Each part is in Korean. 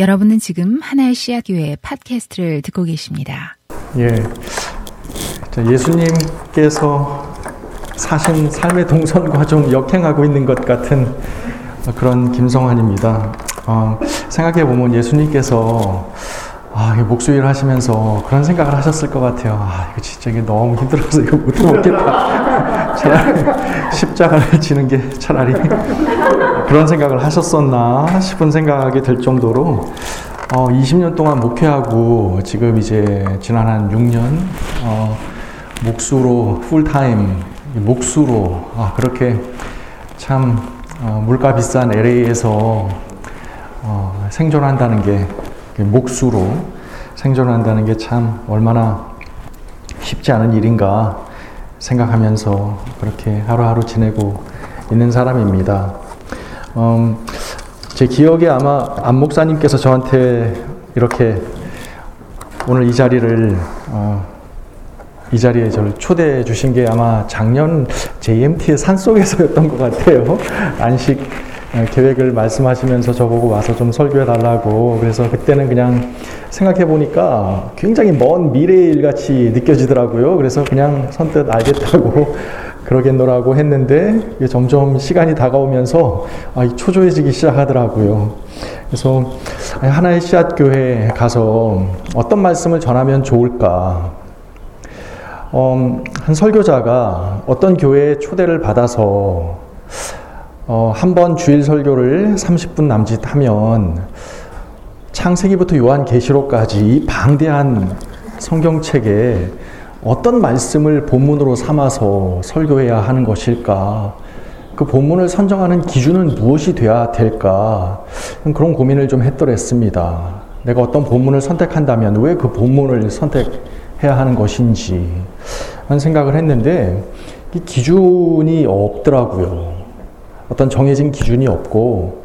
여러분은 지금 하나의 씨앗 교회 팟캐스트를 듣고 계십니다. 예. 예수님께서 사신 삶의 동선과 좀 역행하고 있는 것 같은 그런 김성환입니다. 어, 생각해 보면 예수님께서 아, 목수일 하시면서 그런 생각을 하셨을 것 같아요. 아, 이거 진짜 이게 너무 힘들어서 이거 못 먹겠다. 차라리 십자가를 지는 게 차라리 그런 생각을 하셨었나 싶은 생각이 들 정도로 어, 20년 동안 목회하고 지금 이제 지난 한 6년 어, 목수로 풀타임 목수로 아, 그렇게 참 어, 물가 비싼 LA에서 어, 생존한다는 게 목수로 생존한다는 게 참 얼마나 쉽지 않은 일인가 생각하면서 그렇게 하루하루 지내고 있는 사람입니다. 음, 제 기억에 아마 안 목사님께서 저한테 이렇게 오늘 이 자리를 어, 이 자리에 저를 초대해 주신 게 아마 작년 JMT의 산속에서였던 것 같아요. 안식 어, 계획을 말씀하시면서 저보고 와서 좀 설교해 달라고 그래서 그때는 그냥 생각해 보니까 굉장히 먼 미래일 같이 느껴지더라고요. 그래서 그냥 선뜻 알겠다고 그러겠노라고 했는데 점점 시간이 다가오면서 아, 초조해지기 시작하더라고요. 그래서 하나의 씨앗 교회 가서 어떤 말씀을 전하면 좋을까? 음, 한 설교자가 어떤 교회에 초대를 받아서 어, 한 번 주일 설교를 30분 남짓 하면 창세기부터 요한계시록까지 이 방대한 성경책에 어떤 말씀을 본문으로 삼아서 설교해야 하는 것일까? 그 본문을 선정하는 기준은 무엇이 돼야 될까? 그런 고민을 좀 했더랬습니다. 내가 어떤 본문을 선택한다면 왜 그 본문을 선택해야 하는 것인지 하는 생각을 했는데 이 기준이 없더라고요. 어떤 정해진 기준이 없고,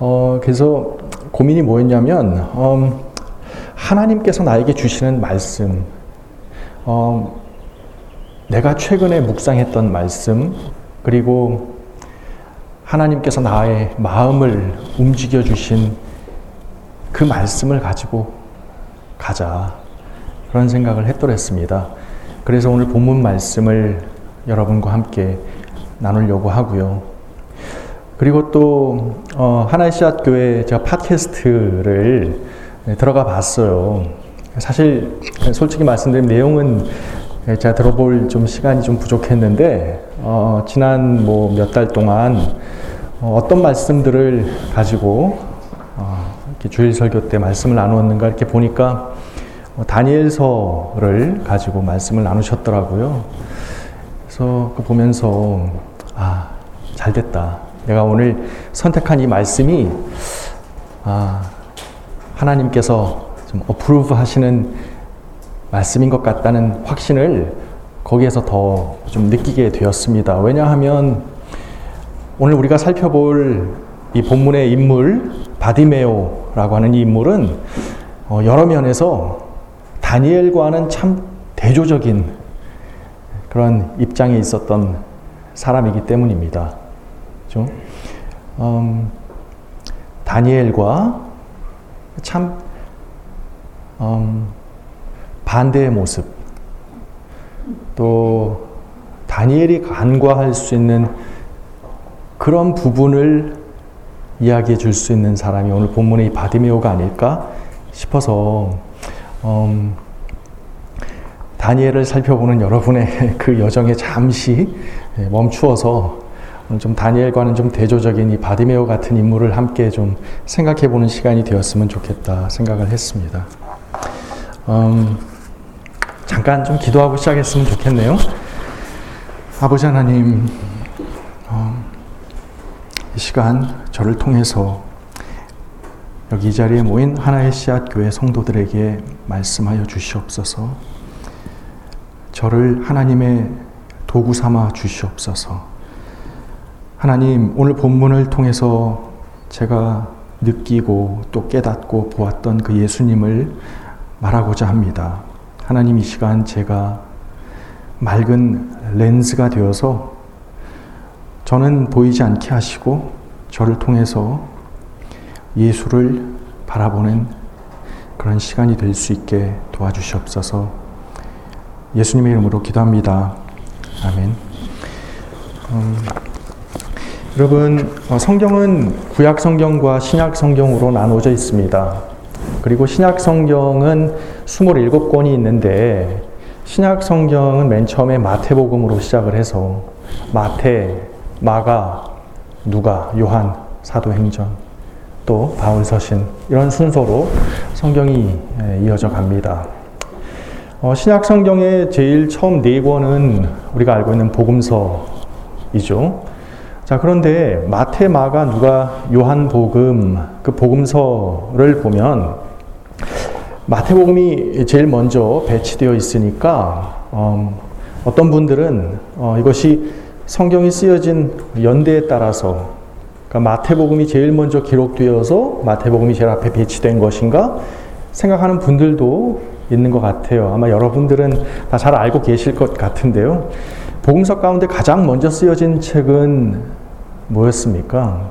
어, 그래서 고민이 뭐였냐면, 음, 하나님께서 나에게 주시는 말씀, 어, 내가 최근에 묵상했던 말씀, 그리고 하나님께서 나의 마음을 움직여 주신 그 말씀을 가지고 가자. 그런 생각을 했더랬습니다. 그래서 오늘 본문 말씀을 여러분과 함께 나누려고 하고요. 그리고 또 어, 하나의 씨앗 교회 제가 팟캐스트를 들어가 봤어요. 사실 솔직히 말씀드리면 내용은 제가 들어볼 좀 시간이 좀 부족했는데 어, 지난 뭐 몇 달 동안 어, 떤 말씀들을 가지고 어, 이렇게 주일 설교 때 말씀을 나누었는가 이렇게 보니까 어, 다니엘서를 가지고 말씀을 나누셨더라고요. 그래서 그 보면서 아, 잘 됐다. 내가 오늘 선택한 이 말씀이 아, 하나님께서 좀 어프로브 하시는 말씀인 것 같다는 확신을 거기에서 더 좀 느끼게 되었습니다. 왜냐하면 오늘 우리가 살펴볼 이 본문의 인물 바디메오라고 하는 이 인물은 어, 여러 면에서 다니엘과는 참 대조적인 그런 입장에 있었던 사람이기 때문입니다. 그렇죠? 음, 다니엘과 참 음, 반대의 모습, 또 다니엘이 간과할 수 있는 그런 부분을 이야기해 줄 수 있는 사람이 오늘 본문의 이 바디메오가 아닐까 싶어서 음, 다니엘을 살펴보는 여러분의 그 여정에 잠시 멈추어서 좀 다니엘과는 좀 대조적인 이 바디메오 같은 인물을 함께 좀 생각해 보는 시간이 되었으면 좋겠다 생각을 했습니다. 음, 잠깐 좀 기도하고 시작했으면 좋겠네요. 아버지 하나님, 어, 이 시간 저를 통해서 여기 이 자리에 모인 하나의 씨앗 교회 성도들에게 말씀하여 주시옵소서. 저를 하나님의 도구 삼아 주시옵소서. 하나님, 오늘 본문을 통해서 제가 느끼고 또 깨닫고 보았던 그 예수님을 말하고자 합니다. 하나님 이 시간 제가 맑은 렌즈가 되어서 저는 보이지 않게 하시고 저를 통해서 예수를 바라보는 그런 시간이 될 수 있게 도와주시옵소서 예수님의 이름으로 기도합니다. 아멘. 음, 여러분, 어, 성경은 구약 성경과 신약 성경으로 나눠져 있습니다. 그리고 신약 성경은 27권이 있는데, 신약 성경은 맨 처음에 마태복음으로 시작을 해서, 마태, 마가, 누가, 요한, 사도행전, 또 바울서신, 이런 순서로 성경이 이어져 갑니다. 어, 신약 성경의 제일 처음 네 권은 우리가 알고 있는 복음서이죠. 자, 그런데 마태, 마가, 누가, 요한 복음, 그 복음서를 보면 마태복음이 제일 먼저 배치되어 있으니까 어, 떤 분들은 어, 이것이 성경이 쓰여진 연대에 따라서 그러니까 마태복음이 제일 먼저 기록되어서 마태복음이 제일 앞에 배치된 것인가 생각하는 분들도 있는 것 같아요. 아마 여러분들은 다 잘 알고 계실 것 같은데요. 복음서 가운데 가장 먼저 쓰여진 책은 뭐였습니까?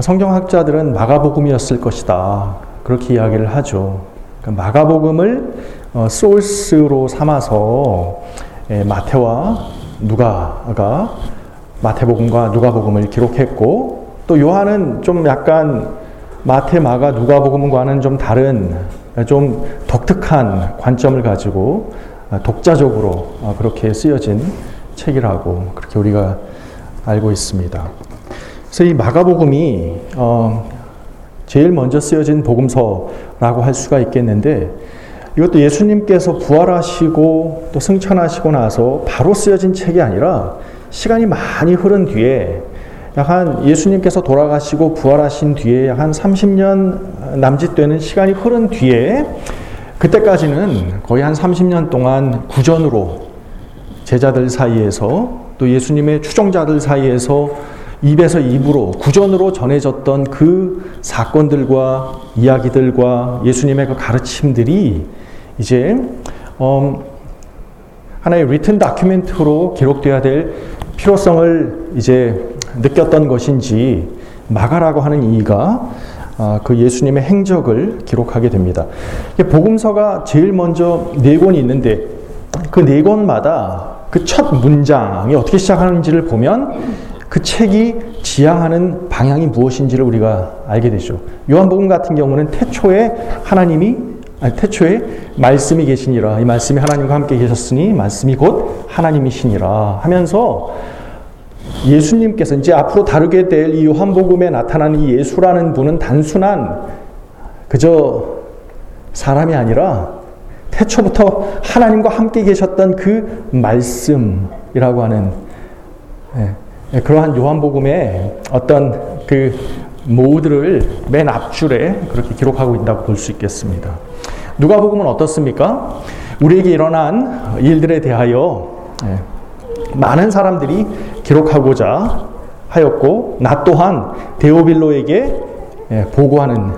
성경학자들은 마가복음이었을 것이다. 그렇게 이야기를 하죠. 그러니까 마가복음을 어, 소스로 삼아서 예, 마태와 누가가 마태복음과 누가복음을 기록했고 또 요한은 좀 약간 마태, 마가, 누가복음과는 좀 다른 좀 독특한 관점을 가지고 독자적으로 그렇게 쓰여진 책이라고 그렇게 우리가 알고 있습니다. 그래서 이 마가복음이 어 제일 먼저 쓰여진 복음서라고 할 수가 있겠는데 이것도 예수님께서 부활하시고 또 승천하시고 나서 바로 쓰여진 책이 아니라 시간이 많이 흐른 뒤에 약 한 예수님께서 돌아가시고 부활하신 뒤에 약 한 30년 남짓 되는 시간이 흐른 뒤에 그때까지는 거의 한 30년 동안 구전으로 제자들 사이에서 또 예수님의 추종자들 사이에서 입에서 입으로 구전으로 전해졌던 그 사건들과 이야기들과 예수님의 그 가르침들이 이제 음, 하나의 리튼 다큐멘트로 기록돼야 될 필요성을 이제 느꼈던 것인지 마가라고 하는 이가 아, 그 예수님의 행적을 기록하게 됩니다. 복음서가 제일 먼저 네 권이 있는데 그 네 권마다 그 첫 문장이 어떻게 시작하는지를 보면 그 책이 지향하는 방향이 무엇인지를 우리가 알게 되죠. 요한복음 같은 경우는 태초에 하나님이 아니, 태초에 말씀이 계시니라 이 말씀이 하나님과 함께 계셨으니 말씀이 곧 하나님이시니라 하면서 예수님께서 이제 앞으로 다루게 될 이 요한복음에 나타나는 이 예수라는 분은 단순한 그저 사람이 아니라 태초부터 하나님과 함께 계셨던 그 말씀이라고 하는 예, 그러한 요한복음의 어떤 그 모드를 맨 앞줄에 그렇게 기록하고 있다고 볼 수 있겠습니다. 누가복음은 어떻습니까? 우리에게 일어난 일들에 대하여 예, 많은 사람들이 기록하고자 하였고 나 또한 데오빌로에게 예, 보고하는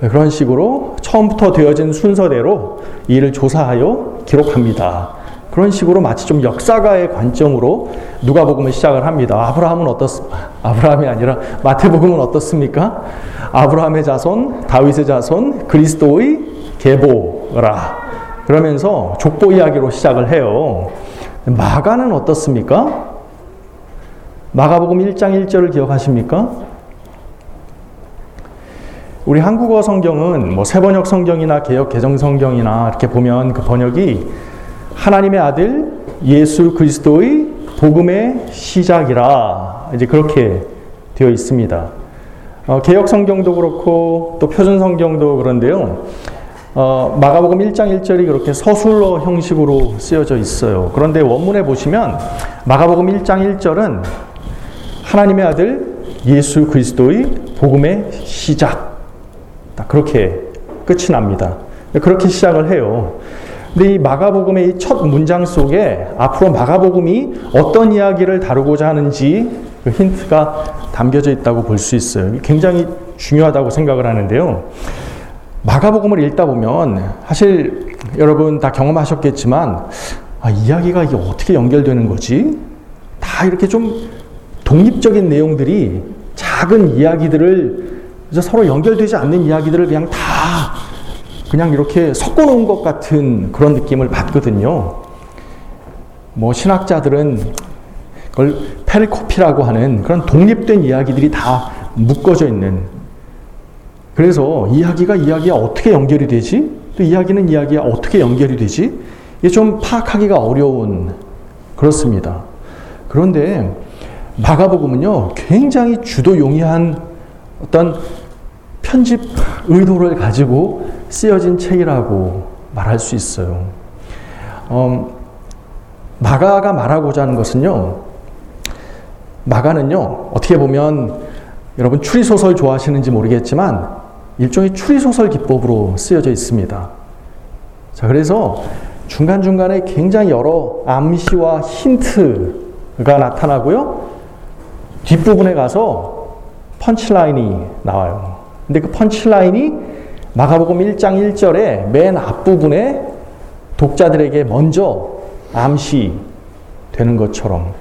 그런 식으로 처음부터 되어진 순서대로 이를 조사하여 기록합니다. 그런 식으로 마치 좀 역사가의 관점으로 누가복음을 시작을 합니다. 아브라함은 어떻 아브라함이 아니라 마태복음은 어떻습니까? 아브라함의 자손, 다윗의 자손, 그리스도의 계보라. 그러면서 족보 이야기로 시작을 해요. 마가는 어떻습니까? 마가복음 1장 1절을 기억하십니까? 우리 한국어 성경은 뭐 세번역 성경이나 개역 개정 성경이나 이렇게 보면 그 번역이 하나님의 아들 예수 그리스도의 복음의 시작이라 이제 그렇게 되어 있습니다. 어, 개역 성경도 그렇고 또 표준 성경도 그런데요. 어, 마가복음 1장 1절이 그렇게 서술로 형식으로 쓰여져 있어요. 그런데 원문에 보시면 마가복음 1장 1절은 하나님의 아들 예수 그리스도의 복음의 시작. 그렇게 끝이 납니다. 그렇게 시작을 해요. 근데 이 마가복음의 첫 문장 속에 앞으로 마가복음이 어떤 이야기를 다루고자 하는지 그 힌트가 담겨져 있다고 볼 수 있어요. 굉장히 중요하다고 생각을 하는데요. 마가복음을 읽다 보면 사실 여러분 다 경험하셨겠지만 아, 이야기가 이게 어떻게 연결되는 거지? 다 이렇게 좀 독립적인 내용들이 작은 이야기들을 그래서 서로 연결되지 않는 이야기들을 그냥 다 그냥 이렇게 섞어 놓은 것 같은 그런 느낌을 받거든요. 뭐 신학자들은 그걸 페리코피라고 하는 그런 독립된 이야기들이 다 묶어져 있는 그래서 이야기가 이야기와 어떻게 연결이 되지? 또 이야기는 이야기와 어떻게 연결이 되지? 이게 좀 파악하기가 어려운 그렇습니다. 그런데 마가복음은요 굉장히 주도용이한 어떤 편집 의도를 가지고 쓰여진 책이라고 말할 수 있어요. 어, 마가가 말하고자 하는 것은요, 마가는요, 어떻게 보면 여러분 추리소설 좋아하시는지 모르겠지만 일종의 추리소설 기법으로 쓰여져 있습니다. 자, 그래서 중간중간에 굉장히 여러 암시와 힌트가 나타나고요. 뒷부분에 가서 펀치라인이 나와요. 근데 그 펀치라인이 마가복음 1장 1절에 맨 앞부분에 독자들에게 먼저 암시 되는 것처럼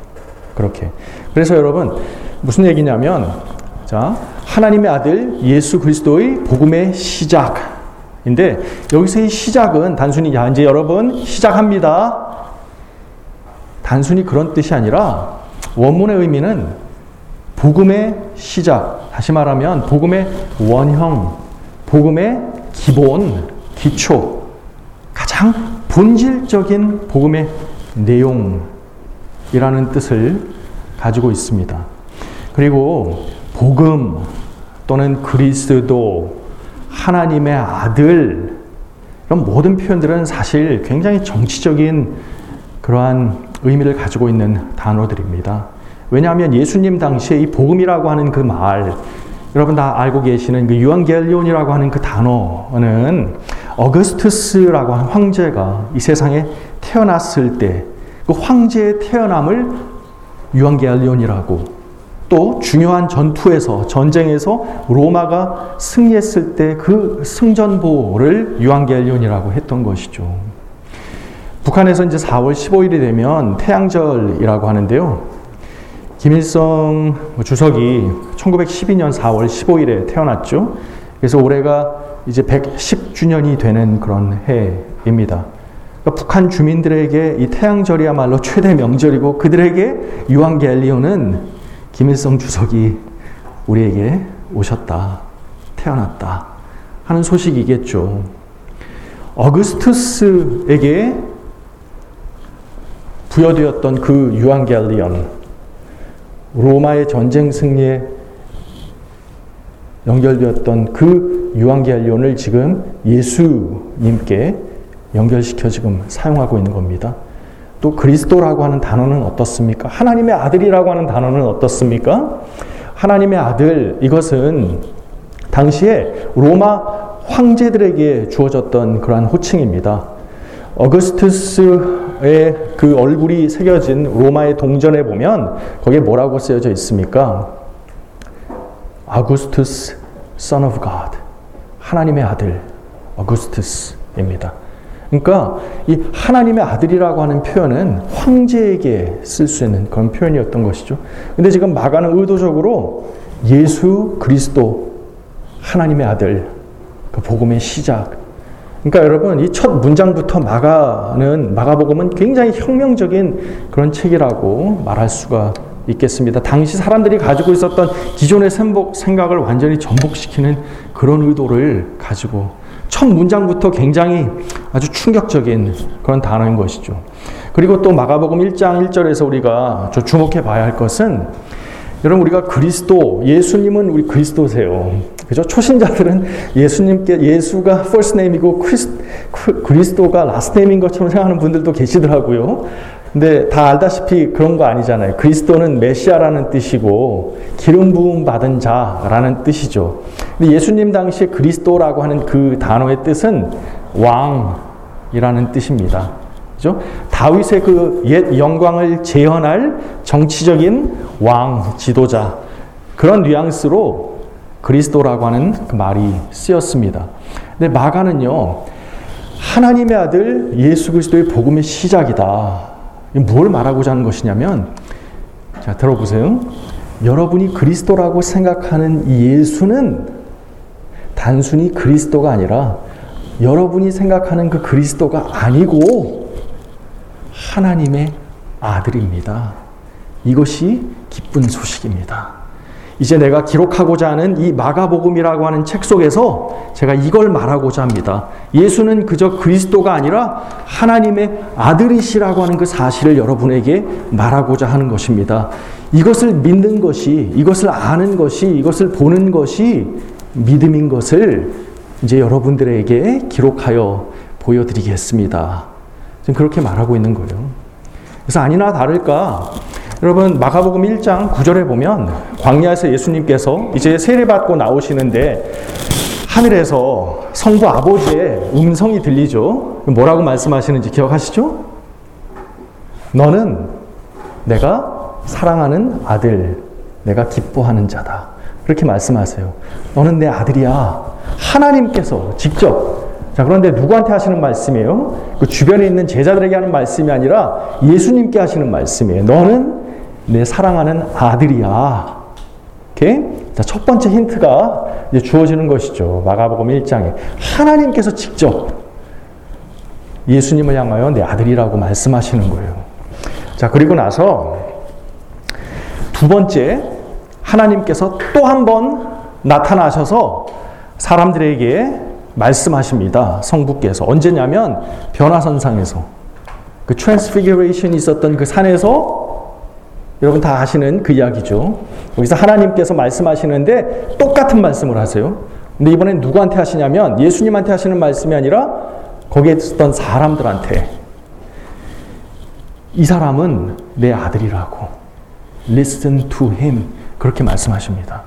그렇게. 그래서 여러분 무슨 얘기냐면 자, 하나님의 아들 예수 그리스도의 복음의 시작인데 여기서의 시작은 단순히 야 이제 여러분 시작합니다. 단순히 그런 뜻이 아니라 원문의 의미는 복음의 시작. 다시 말하면 복음의 원형, 복음의 기본, 기초, 가장 본질적인 복음의 내용이라는 뜻을 가지고 있습니다. 그리고 복음 또는 그리스도, 하나님의 아들, 이런 모든 표현들은 사실 굉장히 정치적인 그러한 의미를 가지고 있는 단어들입니다. 왜냐하면 예수님 당시에 이 복음이라고 하는 그 말, 여러분 다 알고 계시는 그 유한겔리온이라고 하는 그 단어는 어거스투스라고 하는 황제가 이 세상에 태어났을 때 그 황제의 태어남을 유한겔리온이라고 또 중요한 전투에서 전쟁에서 로마가 승리했을 때 그 승전보를 유한겔리온이라고 했던 것이죠. 북한에서 이제 4월 15일이 되면 태양절이라고 하는데요. 김일성 주석이 1912년 4월 15일에 태어났죠. 그래서 올해가 이제 110주년이 되는 그런 해입니다. 그러니까 북한 주민들에게 이 태양절이야말로 최대 명절이고 그들에게 유한겔리오는 김일성 주석이 우리에게 오셨다, 태어났다 하는 소식이겠죠. 어그스투스에게 부여되었던 그 유한겔리온, 로마의 전쟁 승리에 연결되었던 그 유한겔리온을 지금 예수님께 연결시켜 지금 사용하고 있는 겁니다. 또 그리스도라고 하는 단어는 어떻습니까? 하나님의 아들이라고 하는 단어는 어떻습니까? 하나님의 아들 이것은 당시에 로마 황제들에게 주어졌던 그러한 호칭입니다. 어거스투스의 그 얼굴이 새겨진 로마의 동전에 보면 거기에 뭐라고 쓰여져 있습니까? 아구스투스 son of God. 하나님의 아들 어구스투스입니다. 그러니까 이 하나님의 아들이라고 하는 표현은 황제에게 쓸 수 있는 그런 표현이었던 것이죠. 근데 지금 마가는 의도적으로 예수 그리스도 하나님의 아들 그 복음의 시작. 그러니까 여러분 이 첫 문장부터 마가는 마가복음은 굉장히 혁명적인 그런 책이라고 말할 수가 있겠습니다. 당시 사람들이 가지고 있었던 기존의 생각을 완전히 전복시키는 그런 의도를 가지고 첫 문장부터 굉장히 아주 충격적인 그런 단어인 것이죠. 그리고 또 마가복음 1장 1절에서 우리가 주목해 봐야 할 것은 여러분 우리가 그리스도 예수님은 우리 그리스도세요. 그죠? 초신자들은 예수님께 예수가 first name이고 그리스 도가 last name인 것처럼 생각하는 분들도 계시더라고요. 근데 다 알다시피 그런 거 아니잖아요. 그리스도는 메시아라는 뜻이고 기름 부음 받은 자라는 뜻이죠. 근데 예수님 당시에 그리스도라고 하는 그 단어의 뜻은 왕이라는 뜻입니다. 그죠? 다윗의 그 옛 영광을 재현할 정치적인 왕, 지도자 그런 뉘앙스로 그리스도라고 하는 그 말이 쓰였습니다. 근데 마가는요. 하나님의 아들 예수 그리스도의 복음의 시작이다. 뭘 말하고자 하는 것이냐면, 자, 들어보세요. 여러분이 그리스도라고 생각하는 이 예수는 단순히 그리스도가 아니라 여러분이 생각하는 그 그리스도가 아니고 하나님의 아들입니다. 이것이 기쁜 소식입니다. 이제 내가 기록하고자 하는 이 마가복음이라고 하는 책 속에서 제가 이걸 말하고자 합니다. 예수는 그저 그리스도가 아니라 하나님의 아들이시라고 하는 그 사실을 여러분에게 말하고자 하는 것입니다. 이것을 믿는 것이, 이것을 아는 것이, 이것을 보는 것이 믿음인 것을 이제 여러분들에게 기록하여 보여드리겠습니다. 지금 그렇게 말하고 있는 거예요. 그래서 아니나 다를까 여러분 마가복음 1장 9절에 보면 광야에서 예수님께서 이제 세례받고 나오시는데 하늘에서 성부 아버지의 음성이 들리죠. 뭐라고 말씀하시는지 기억하시죠? 너는 내가 사랑하는 아들, 내가 기뻐하는 자다. 그렇게 말씀하세요. 너는 내 아들이야. 하나님께서 직접 자, 그런데 누구한테 하시는 말씀이에요? 그 주변에 있는 제자들에게 하는 말씀이 아니라 예수님께 하시는 말씀이에요. 너는 내 사랑하는 아들이야. 오케이? 자, 첫 번째 힌트가 이제 주어지는 것이죠. 마가복음 1장에. 하나님께서 직접 예수님을 향하여 내 아들이라고 말씀하시는 거예요. 자, 그리고 나서 두 번째, 하나님께서 또 한 번 나타나셔서 사람들에게 말씀하십니다. 성부께서. 언제냐면 변화산상에서. 그 transfiguration이 있었던 그 산에서 여러분 다 아시는 그 이야기죠. 여기서 하나님께서 말씀하시는데 똑같은 말씀을 하세요. 근데 이번엔 누구한테 하시냐면 예수님한테 하시는 말씀이 아니라 거기에 있었던 사람들한테 이 사람은 내 아들이라고 listen to him 그렇게 말씀하십니다.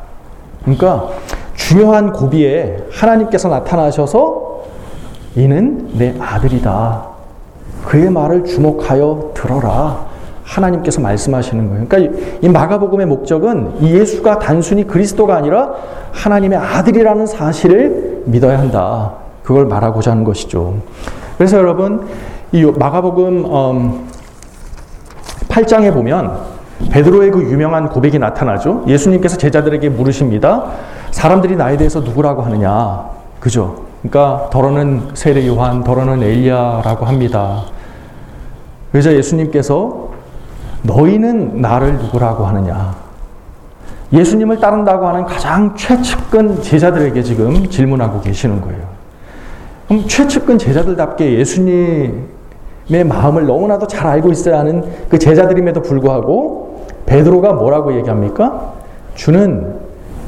그러니까 중요한 고비에 하나님께서 나타나셔서 이는 내 아들이다. 그의 말을 주목하여 들어라. 하나님께서 말씀하시는 거예요. 그러니까 이 마가복음의 목적은 이 예수가 단순히 그리스도가 아니라 하나님의 아들이라는 사실을 믿어야 한다. 그걸 말하고자 하는 것이죠. 그래서 여러분 이 마가복음 8장에 음, 보면 베드로의 그 유명한 고백이 나타나죠. 예수님께서 제자들에게 물으십니다. 사람들이 나에 대해서 누구라고 하느냐? 그죠? 그러니까 더러는 세례 요한, 더러는 엘리야라고 합니다. 그래서 예수님께서 너희는 나를 누구라고 하느냐? 예수님을 따른다고 하는 가장 최측근 제자들에게 지금 질문하고 계시는 거예요. 그럼 최측근 제자들답게 예수님의 마음을 너무나도 잘 알고 있어야 하는 그 제자들임에도 불구하고 베드로가 뭐라고 얘기합니까? 주는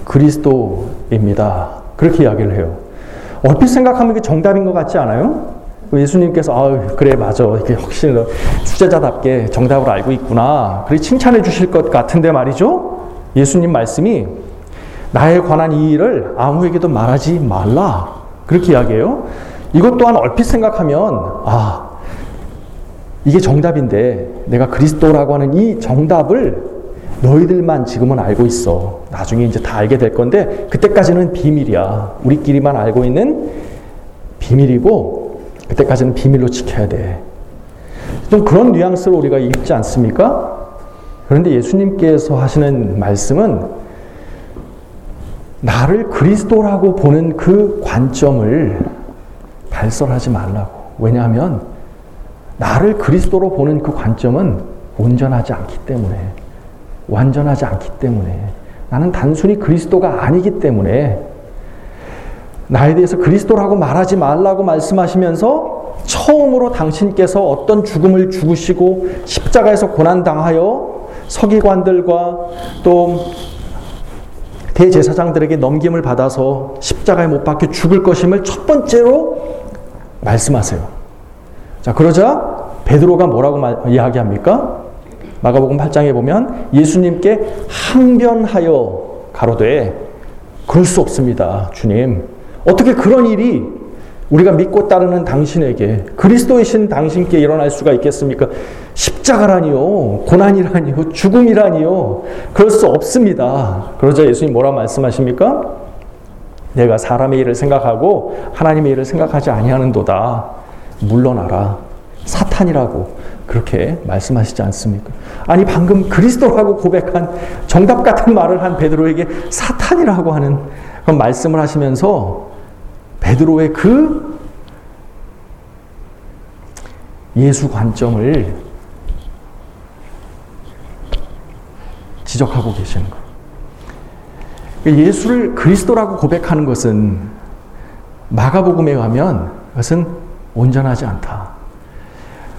그리스도입니다. 그렇게 이야기를 해요. 얼핏 생각하면 이게 정답인 것 같지 않아요? 예수님께서 아 그래 맞아. 이렇게 확실히 수제자답게 정답을 알고 있구나. 그렇게 칭찬해 주실 것 같은데 말이죠. 예수님 말씀이 나에 관한 이 일을 아무에게도 말하지 말라. 그렇게 이야기해요. 이것 또한 얼핏 생각하면 아 이게 정답인데 내가 그리스도라고 하는 이 정답을 너희들만 지금은 알고 있어. 나중에 이제 다 알게 될 건데 그때까지는 비밀이야. 우리끼리만 알고 있는 비밀이고 그때까지는 비밀로 지켜야 돼. 좀 그런 뉘앙스로 우리가 읽지 않습니까? 그런데 예수님께서 하시는 말씀은 나를 그리스도라고 보는 그 관점을 발설하지 말라고. 왜냐하면 나를 그리스도로 보는 그 관점은 온전하지 않기 때문에, 완전하지 않기 때문에, 나는 단순히 그리스도가 아니기 때문에 나에 대해서 그리스도라고 말하지 말라고 말씀하시면서 처음으로 당신께서 어떤 죽음을 죽으시고 십자가에서 고난당하여 서기관들과 또 대제사장들에게 넘김을 받아서 십자가에 못 박혀 죽을 것임을 첫 번째로 말씀하세요. 자, 그러자 베드로가 뭐라고 말, 이야기합니까? 마가복음 8장에 보면 예수님께 항변하여 가로되 그럴 수 없습니다. 주님. 어떻게 그런 일이 우리가 믿고 따르는 당신에게 그리스도이신 당신께 일어날 수가 있겠습니까? 십자가라니요, 고난이라니요, 죽음이라니요. 그럴 수 없습니다. 그러자 예수님 뭐라 말씀하십니까? 내가 사람의 일을 생각하고 하나님의 일을 생각하지 아니하는도다. 물러나라. 사탄이라고 그렇게 말씀하시지 않습니까? 아니 방금 그리스도라고 고백한 정답 같은 말을 한 베드로에게 사탄이라고 하는 말씀을 하시면서 베드로의 그 예수 관점을 지적하고 계시는 거예요. 그러니까 예수를 그리스도라고 고백하는 것은 마가복음에 가면 그것은 온전하지 않다.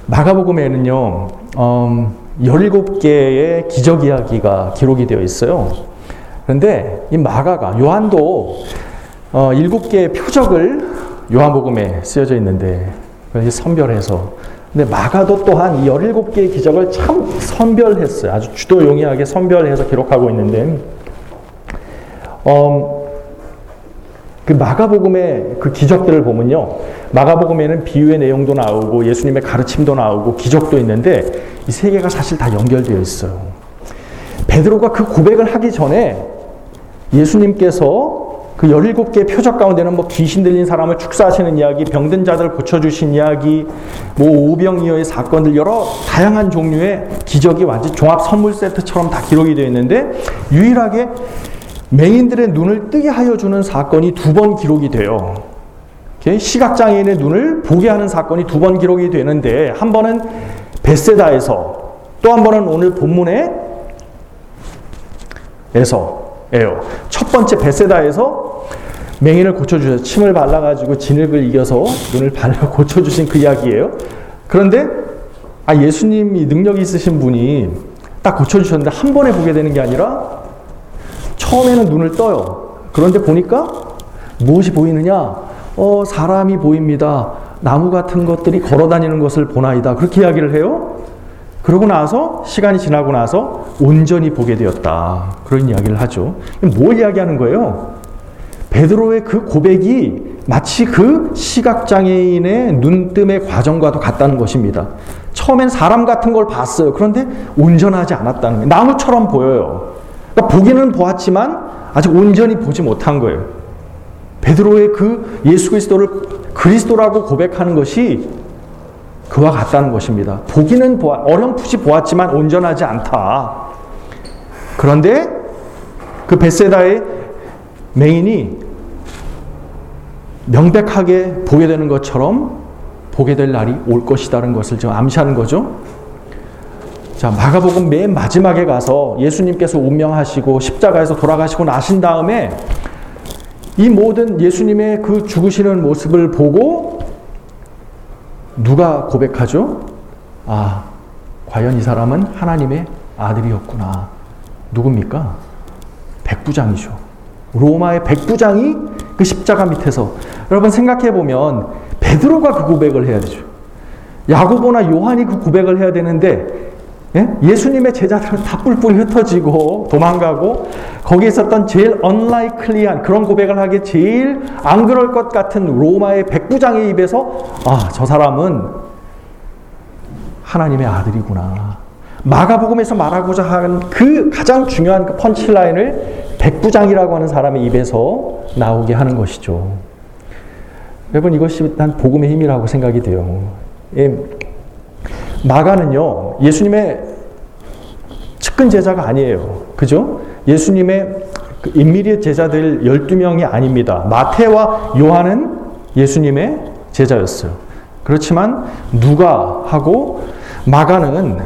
마가복음에는요, 음, 17개의 기적 이야기가 기록이 되어 있어요. 그런데 이 마가가, 요한도 어, 7개의 표적을 요한복음에 쓰여져 있는데, 선별해서. 근데 마가도 또한 이 17개의 기적을 참 선별했어요. 아주 주도 용이하게 선별해서 기록하고 있는데, 음, 그 마가복음의 그 기적들을 보면요. 마가복음에는 비유의 내용도 나오고 예수님의 가르침도 나오고 기적도 있는데 이 세 개가 사실 다 연결되어 있어요. 베드로가 그 고백을 하기 전에 예수님께서 그 17개의 표적 가운데는 뭐 귀신 들린 사람을 축사하시는 이야기, 병든 자들 고쳐주신 이야기, 뭐 오병이어의 사건들 여러 다양한 종류의 기적이 완전 종합 선물 세트처럼 다 기록이 되어 있는데 유일하게 맹인들의 눈을 뜨게 하여 주는 사건이 두 번 기록이 돼요. 시각장애인의 눈을 보게 하는 사건이 두 번 기록이 되는데 한 번은 베세다에서 또 한 번은 오늘 본문에 에서예요. 첫 번째 베세다에서 맹인을 고쳐주셔서 침을 발라가지고 진흙을 이겨서 눈을 발라 고쳐주신 그 이야기예요. 그런데 아 예수님이 능력 있으신 분이 딱 고쳐주셨는데 한 번에 보게 되는 게 아니라 처음에는 눈을 떠요. 그런데 보니까 무엇이 보이느냐? 어, 사람이 보입니다. 나무 같은 것들이 걸어 다니는 것을 보나이다. 그렇게 이야기를 해요. 그러고 나서 시간이 지나고 나서 온전히 보게 되었다. 그런 이야기를 하죠. 뭘 이야기하는 거예요? 베드로의 그 고백이 마치 그 시각장애인의 눈뜸의 과정과도 같다는 것입니다. 처음엔 사람 같은 걸 봤어요. 그런데 온전하지 않았다는 거예요. 나무처럼 보여요. 그러니까 보기는 보았지만 아직 온전히 보지 못한 거예요. 베드로의 그 예수 그리스도를 그리스도라고 고백하는 것이 그와 같다는 것입니다. 보기는 보아, 어렴풋이 보았지만 온전하지 않다. 그런데 그 베세다의 맹인이 명백하게 보게 되는 것처럼 보게 될 날이 올 것이다는 것을 지금 암시하는 거죠. 자, 마가복음 맨 마지막에 가서 예수님께서 운명하시고 십자가에서 돌아가시고 나신 다음에 이 모든 예수님의 그 죽으시는 모습을 보고 누가 고백하죠? 아, 과연 이 사람은 하나님의 아들이었구나. 누굽니까? 백부장이죠. 로마의 백부장이 그 십자가 밑에서 여러분 생각해 보면 베드로가 그 고백을 해야 되죠. 야고보나 요한이 그 고백을 해야 되는데 예? 수님의 제자들은 다 뿔뿔이 흩어지고 도망가고 거기에 있었던 제일 언라이클리한 그런 고백을 하기 제일 안 그럴 것 같은 로마의 백부장의 입에서 아, 저 사람은 하나님의 아들이구나. 마가복음에서 말하고자 하는 그 가장 중요한 그 펀치라인을 백부장이라고 하는 사람의 입에서 나오게 하는 것이죠. 여러분 이것이 난 복음의 힘이라고 생각이 돼요. 예, 마가는요, 예수님의 측근 제자가 아니에요. 그죠? 예수님의 그 인미리 제자들 12명이 아닙니다. 마태와 요한은 예수님의 제자였어요. 그렇지만 누가 하고 마가는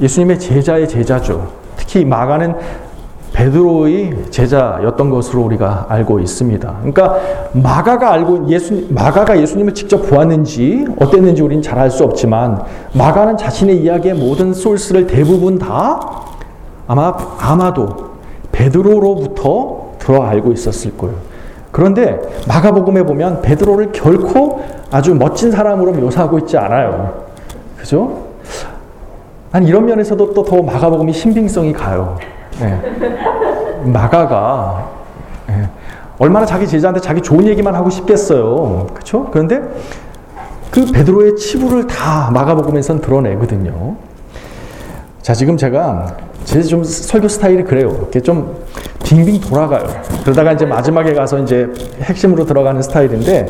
예수님의 제자의 제자죠. 특히 마가는 베드로의 제자였던 것으로 우리가 알고 있습니다. 그러니까 마가가 알고 예수 마가가 예수님을 직접 보았는지 어땠는지 우리는 잘 알 수 없지만 마가는 자신의 이야기의 모든 소스를 대부분 다 아마 아마도 베드로로부터 들어 알고 있었을 거예요. 그런데 마가복음에 보면 베드로를 결코 아주 멋진 사람으로 묘사하고 있지 않아요. 그죠? 난 이런 면에서도 또 더 마가복음이 신빙성이 가요. 네. 마가가 네. 얼마나 자기 제자한테 자기 좋은 얘기만 하고 싶겠어요. 그렇죠? 그런데 그 베드로의 치부를 다 마가복음에선 드러내거든요. 자, 지금 제가 제 좀 설교 스타일이 그래요. 이렇게 좀 빙빙 돌아가요. 그러다가 이제 마지막에 가서 이제 핵심으로 들어가는 스타일인데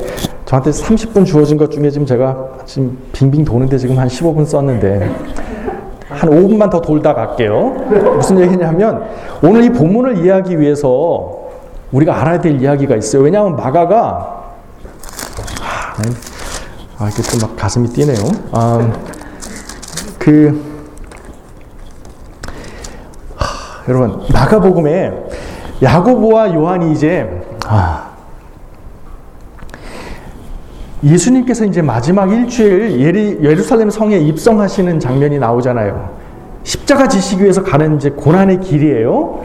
저한테 30분 주어진 것 중에 지금 제가 지금 빙빙 도는데 지금 한 15분 썼는데 한 5분만 더 돌다 갈게요. 무슨 얘기냐면 오늘 이 본문을 이해하기 위해서 우리가 알아야 될 이야기가 있어요. 왜냐하면 마가가 아, 이게 또 막 가슴이 뛰네요. 아, 그, 하, 여러분, 마가복음에 야고보와 요한이 이제, 아, 예수님께서 이제 마지막 일주일 예리, 예루살렘 성에 입성하시는 장면이 나오잖아요. 십자가 지시기 위해서 가는 이제 고난의 길이에요.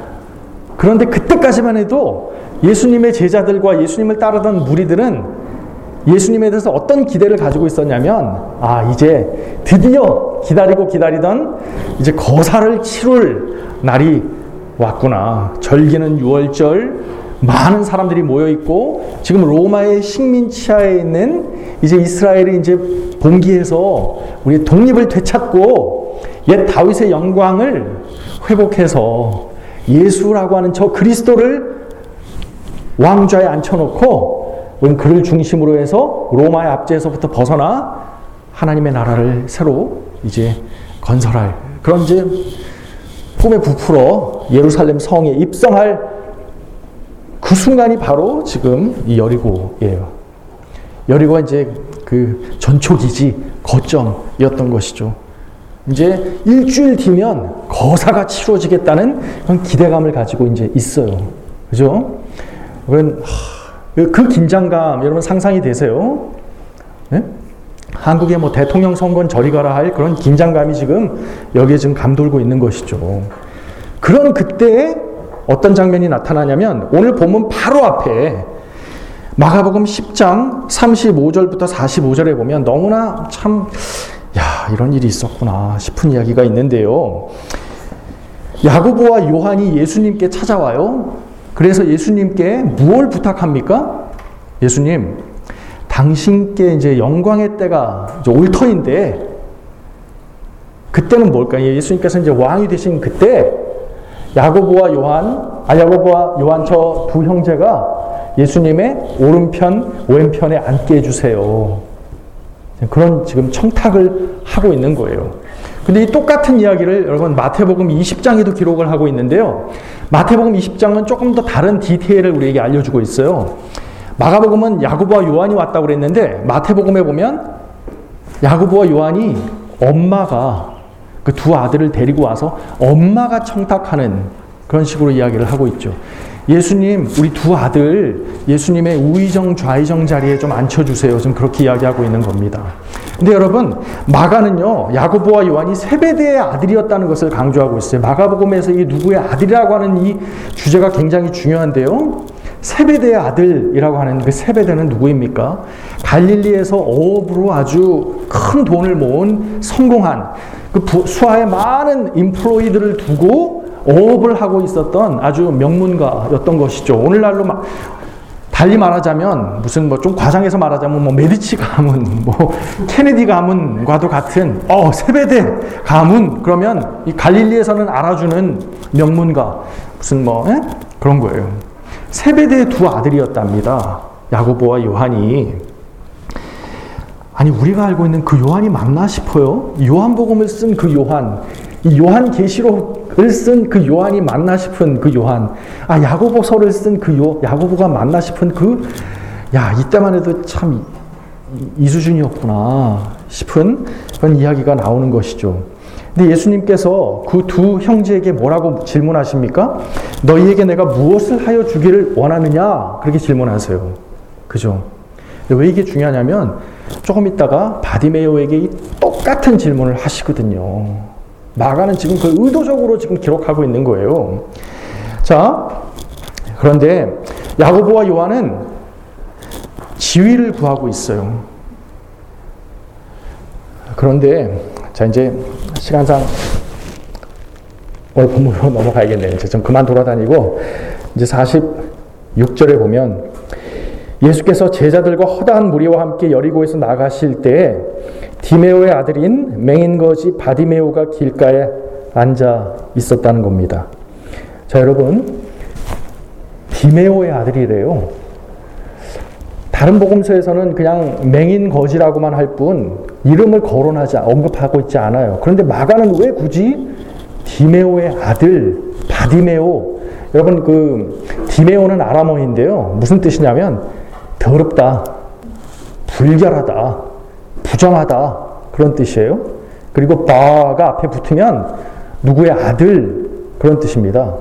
그런데 그때까지만 해도 예수님의 제자들과 예수님을 따르던 무리들은 예수님에 대해서 어떤 기대를 가지고 있었냐면, 아, 이제 드디어 기다리고 기다리던 이제 거사를 치룰 날이 왔구나. 절기는 6월절, 많은 사람들이 모여 있고, 지금 로마의 식민 치하에 있는 이제 이스라엘이 이제 봉기해서 우리 독립을 되찾고 옛 다윗의 영광을 회복해서 예수라고 하는 저 그리스도를 왕좌에 앉혀놓고 우리는 그를 중심으로 해서 로마의 압제에서부터 벗어나 하나님의 나라를 새로 이제 건설할 그런 이제 꿈에 부풀어 예루살렘 성에 입성할 그 순간이 바로 지금 이 여리고예요. 여리고가 이제 그 전초기지 거점이었던 것이죠. 이제 일주일 뒤면 거사가 치러지겠다는 그런 기대감을 가지고 이제 있어요. 그죠? 그 긴장감 여러분 상상이 되세요? 네? 한국의 뭐 대통령 선거는 저리 가라 할 그런 긴장감이 지금 여기에 지금 감돌고 있는 것이죠. 그런 그때에 어떤 장면이 나타나냐면 오늘 보면 바로 앞에 마가복음 10장 35절부터 45절에 보면 너무나 참, 야, 이런 일이 있었구나 싶은 이야기가 있는데요. 야고보와 요한이 예수님께 찾아와요. 그래서 예수님께 무엇 부탁합니까? 예수님, 당신께 이제 영광의 때가 이제 올 터인데, 그때는 뭘까요? 예수님께서 이제 왕이 되신 그때, 야고보와 요한, 아, 야고보와 요한 저 두 형제가 예수님의 오른편, 왼편에 앉게 해주세요. 그런 지금 청탁을 하고 있는 거예요. 근데 이 똑같은 이야기를 여러분 마태복음 20장에도 기록을 하고 있는데요. 마태복음 20장은 조금 더 다른 디테일을 우리에게 알려주고 있어요. 마가복음은 야고보와 요한이 왔다고 그랬는데 마태복음에 보면 야고보와 요한이 엄마가 그 두 아들을 데리고 와서 엄마가 청탁하는 그런 식으로 이야기를 하고 있죠. 예수님, 우리 두 아들 예수님의 우의정 좌의정 자리에 좀 앉혀주세요. 좀 그렇게 이야기하고 있는 겁니다. 근데 여러분 마가는요 야고보와 요한이 세베대의 아들이었다는 것을 강조하고 있어요. 마가복음에서 이 누구의 아들이라고 하는 이 주제가 굉장히 중요한데요. 세베대의 아들이라고 하는 그 세베대는 누구입니까? 갈릴리에서 어업으로 아주 큰 돈을 모은 성공한 그 수하에 많은 인플로이들을 두고 어업을 하고 있었던 아주 명문가였던 것이죠. 오늘날로 막 달리 말하자면 무슨 뭐 좀 과장해서 말하자면 뭐 메디치 가문, 뭐 케네디 가문과도 같은 어 세베대 가문 그러면 이 갈릴리에서는 알아주는 명문가 무슨 뭐 에? 그런 거예요. 세베대의 두 아들이었답니다. 야고보와 요한이 아니 우리가 알고 있는 그 요한이 맞나 싶어요. 요한복음을 쓴 그 요한, 이 요한 계시록을 쓴 그 요한이 맞나 싶은 그 요한, 아 야고보서를 쓴그 요, 야고보가 맞나 싶은 그, 야 이때만 해도 참 이 수준이었구나 싶은 그런 이야기가 나오는 것이죠. 근데 예수님께서 그 두 형제에게 뭐라고 질문하십니까? 너희에게 내가 무엇을 하여 주기를 원하느냐? 그렇게 질문하세요. 그죠? 왜 이게 중요하냐면 조금 있다가 바디메오에게 이 똑같은 질문을 하시거든요. 마가는 지금 그 의도적으로 지금 기록하고 있는 거예요. 자, 그런데 야고보와 요한은 지위를 구하고 있어요. 그런데 자 이제 시간상 오늘 본문으로 넘어가야겠네요. 이제 좀 그만 돌아다니고 이제 46절에 보면 예수께서 제자들과 허다한 무리와 함께 여리고에서 나가실 때 디메오의 아들인 맹인거지 바디메오가 길가에 앉아 있었다는 겁니다. 자, 여러분. 디메오의 아들이래요. 다른 복음서에서는 그냥 맹인 거지라고만 할 뿐 이름을 거론하지 언급하고 있지 않아요. 그런데 마가는 왜 굳이 디메오의 아들 바디메오 여러분 그 디메오는 아람어인데요. 무슨 뜻이냐면 더럽다, 불결하다, 부정하다 그런 뜻이에요. 그리고 바가 앞에 붙으면 누구의 아들 그런 뜻입니다.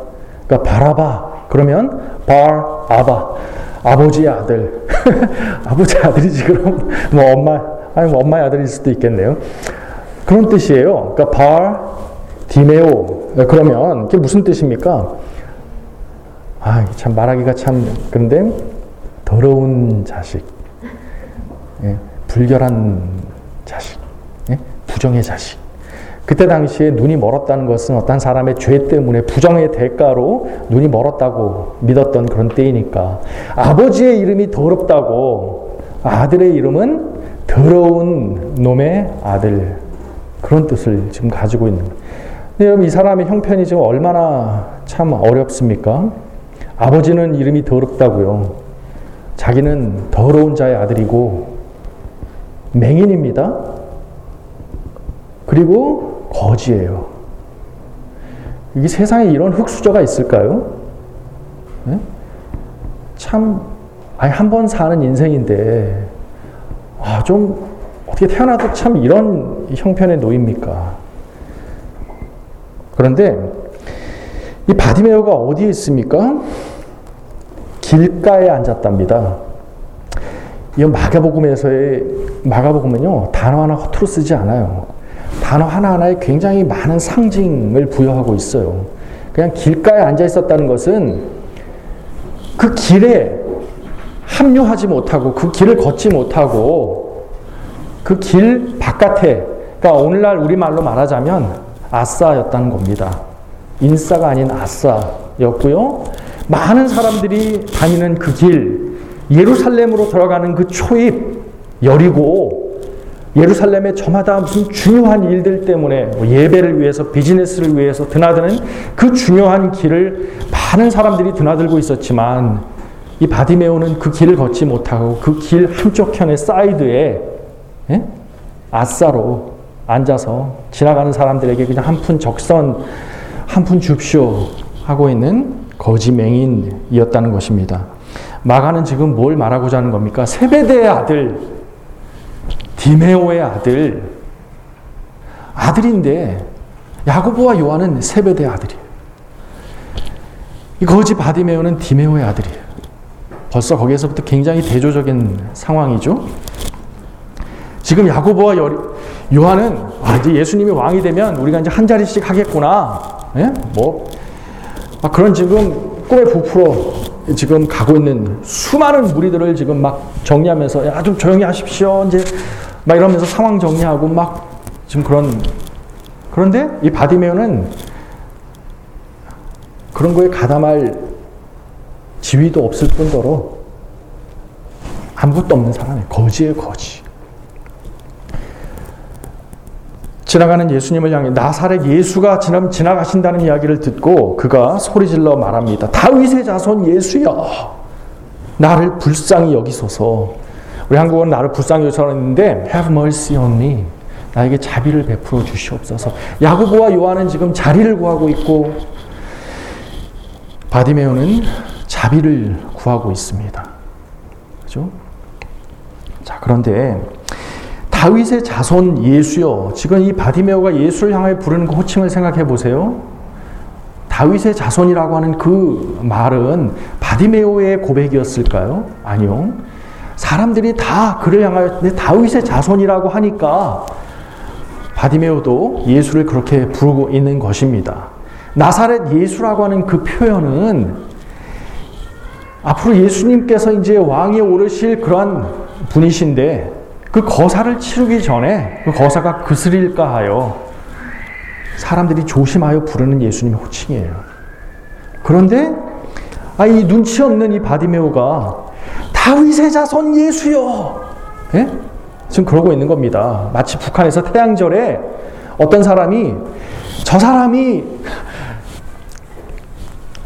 그러니까 바라바 그러면 발 아바 아버지의 아들 아버지 아들이지 그럼 뭐 엄마 아니 뭐 엄마의 아들일 수도 있겠네요. 그런 뜻이에요. 그러니까 발 디메오 그러면 이게 무슨 뜻입니까? 아, 참 말하기가 참 그런데 더러운 자식, 예, 불결한 자식, 예, 부정의 자식. 그때 당시에 눈이 멀었다는 것은 어떤 사람의 죄 때문에 부정의 대가로 눈이 멀었다고 믿었던 그런 때이니까 아버지의 이름이 더럽다고 아들의 이름은 더러운 놈의 아들 그런 뜻을 지금 가지고 있는 거예요. 여러분 이 사람의 형편이 지금 얼마나 참 어렵습니까? 아버지는 이름이 더럽다고요. 자기는 더러운 자의 아들이고 맹인입니다. 그리고 거지예요. 이 세상에 이런 흑수저가 있을까요? 네? 참, 아니, 한 번 사는 인생인데, 아, 좀, 어떻게 태어나도 참 이런 형편에 놓입니까? 그런데, 이 바디메오가 어디에 있습니까? 길가에 앉았답니다. 이 마가복음에서의 마가복음은요 단어 하나 허투루 쓰지 않아요. 단어 하나하나에 굉장히 많은 상징을 부여하고 있어요. 그냥 길가에 앉아 있었다는 것은 그 길에 합류하지 못하고 그 길을 걷지 못하고 그 길 바깥에 그러니까 오늘날 우리말로 말하자면 아싸였다는 겁니다. 인싸가 아닌 아싸였고요. 많은 사람들이 다니는 그 길, 예루살렘으로 들어가는 그 초입, 여리고, 예루살렘에 저마다 무슨 중요한 일들 때문에 뭐 예배를 위해서 비즈니스를 위해서 드나드는 그 중요한 길을 많은 사람들이 드나들고 있었지만 이 바디메오는 그 길을 걷지 못하고 그 길 한쪽 편의 사이드에 예? 아싸로 앉아서 지나가는 사람들에게 그냥 한 푼 적선 한 푼 줍쇼 하고 있는 거지 맹인이었다는 것입니다. 마가는 지금 뭘 말하고자 하는 겁니까? 세베대의 아들, 디메오의 아들, 아들인데 야고보와 요한은 세베대의 아들이에요. 이 거지 바디메오는 디메오의 아들이에요. 벌써 거기에서부터 굉장히 대조적인 상황이죠. 지금 야고보와 요한은 아, 이제 예수님이 왕이 되면 우리가 이제 한 자리씩 하겠구나. 예? 뭐 아, 그런 지금 꿈에 부풀어 지금 가고 있는 수많은 무리들을 지금 막 정리하면서 야 좀 조용히 하십시오. 이제 막 이러면서 상황 정리하고 막 지금 그런 그런데 이 바디메오는 그런 거에 가담할 지위도 없을 뿐더러 아무것도 없는 사람이 거지의 거지. 지나가는 예수님을 향해 나사렛 예수가 지나, 지나가신다는 이야기를 듣고 그가 소리질러 말합니다. 다윗의 자손 예수여 나를 불쌍히 여기소서. 우리 한국어는 나를 불쌍히 여기소서는데 have mercy on me. 나에게 자비를 베풀어 주시옵소서. 야고보와 요한은 지금 자리를 구하고 있고 바디메오는 자비를 구하고 있습니다. 그죠? 자, 그런데 다윗의 자손 예수여. 지금 이 바디메오가 예수를 향해 부르는 그 호칭을 생각해 보세요. 다윗의 자손이라고 하는 그 말은 바디메오의 고백이었을까요? 아니요. 사람들이 다 그를 향하여 다윗의 자손이라고 하니까 바디메오도 예수를 그렇게 부르고 있는 것입니다. 나사렛 예수라고 하는 그 표현은 앞으로 예수님께서 이제 왕에 오르실 그러한 분이신데 그 거사를 치르기 전에 그 거사가 그슬일까 하여 사람들이 조심하여 부르는 예수님의 호칭이에요. 그런데 아, 이 눈치 없는 이 바디메오가 다윗의 자손 예수요. 예? 지금 그러고 있는 겁니다. 마치 북한에서 태양절에 어떤 사람이 저 사람이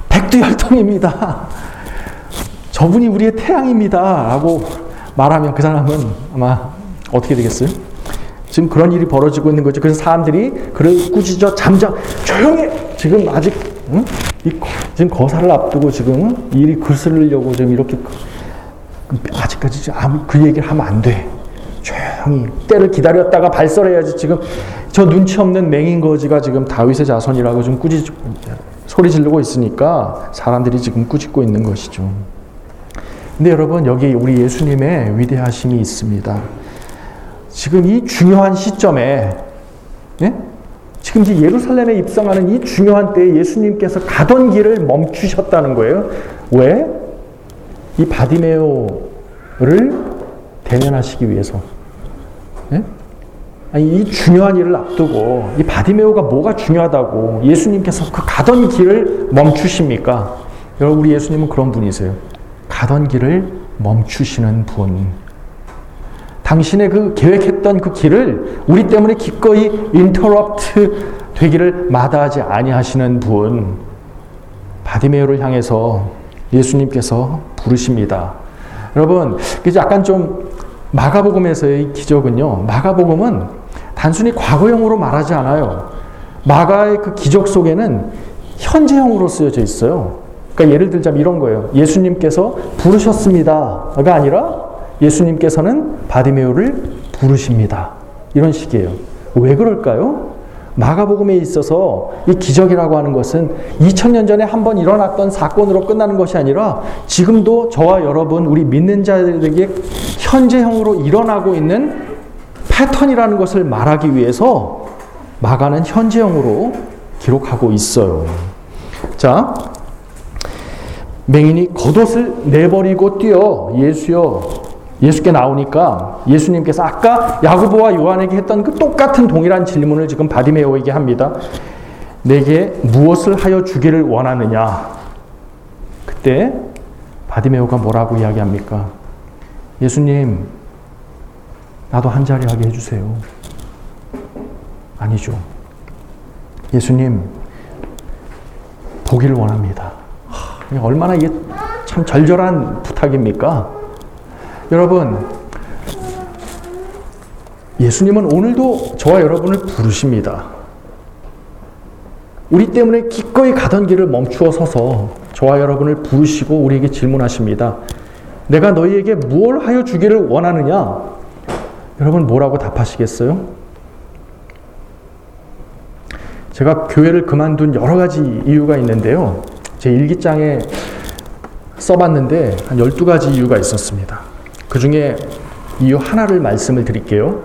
백두혈통입니다. 저분이 우리의 태양입니다. 라고 말하면 그 사람은 아마 어떻게 되겠어요? 지금 그런 일이 벌어지고 있는 거죠. 그래서 사람들이 그를 꾸짖어 잠잠 조용히 지금 아직 응? 이, 지금 거사를 앞두고 지금 일이 그슬려고 지금 이렇게 아직까지 아무 그 얘기를 하면 안 돼. 조용히 때를 기다렸다가 발설해야지 지금 저 눈치 없는 맹인 거지가 지금 다윗의 자손이라고 좀 꾸짖 소리 지르고 있으니까 사람들이 지금 꾸짖고 있는 것이죠. 근데 여러분 여기 우리 예수님의 위대하심이 있습니다. 지금 이 중요한 시점에 예? 지금 이제 예루살렘에 입성하는 이 중요한 때에 예수님께서 가던 길을 멈추셨다는 거예요. 왜? 이 바디메오를 대면하시기 위해서. 예? 아니, 이 중요한 일을 앞두고 이 바디메오가 뭐가 중요하다고 예수님께서 그 가던 길을 멈추십니까? 여러분 우리 예수님은 그런 분이세요. 가던 길을 멈추시는 분. 당신의 그 계획했던 그 길을 우리 때문에 기꺼이 interrupt 되기를 마다하지 아니하시는 분. 바디메오를 향해서 예수님께서 부르십니다. 여러분, 그래서 약간 좀 마가복음에서의 기적은요. 마가복음은 단순히 과거형으로 말하지 않아요. 마가의 그 기적 속에는 현재형으로 쓰여져 있어요. 그러니까 예를 들자면 이런 거예요. 예수님께서 부르셨습니다가 아니라 예수님께서는 바디메오를 부르십니다. 이런 식이에요. 왜 그럴까요? 마가복음에 있어서 이 기적이라고 하는 것은 2000년 전에 한 번 일어났던 사건으로 끝나는 것이 아니라 지금도 저와 여러분 우리 믿는 자들에게 현재형으로 일어나고 있는 패턴이라는 것을 말하기 위해서 마가는 현재형으로 기록하고 있어요. 자, 맹인이 겉옷을 내버리고 뛰어 예수여 예수께 나오니까 예수님께서 아까 야고보와 요한에게 했던 그 똑같은 동일한 질문을 지금 바디메오에게 합니다. 내게 무엇을 하여 주기를 원하느냐? 그때 바디메오가 뭐라고 이야기합니까? 예수님, 나도 한 자리 하게 해주세요. 아니죠. 예수님, 보기를 원합니다. 얼마나 이게 참 절절한 부탁입니까? 여러분, 예수님은 오늘도 저와 여러분을 부르십니다. 우리 때문에 기꺼이 가던 길을 멈추어 서서 저와 여러분을 부르시고 우리에게 질문하십니다. 내가 너희에게 무엇 하여 주기를 원하느냐? 여러분 뭐라고 답하시겠어요? 제가 교회를 그만둔 여러 가지 이유가 있는데요. 제 일기장에 써봤는데 한 12가지 이유가 있었습니다. 그 중에 이유 하나를 말씀을 드릴게요.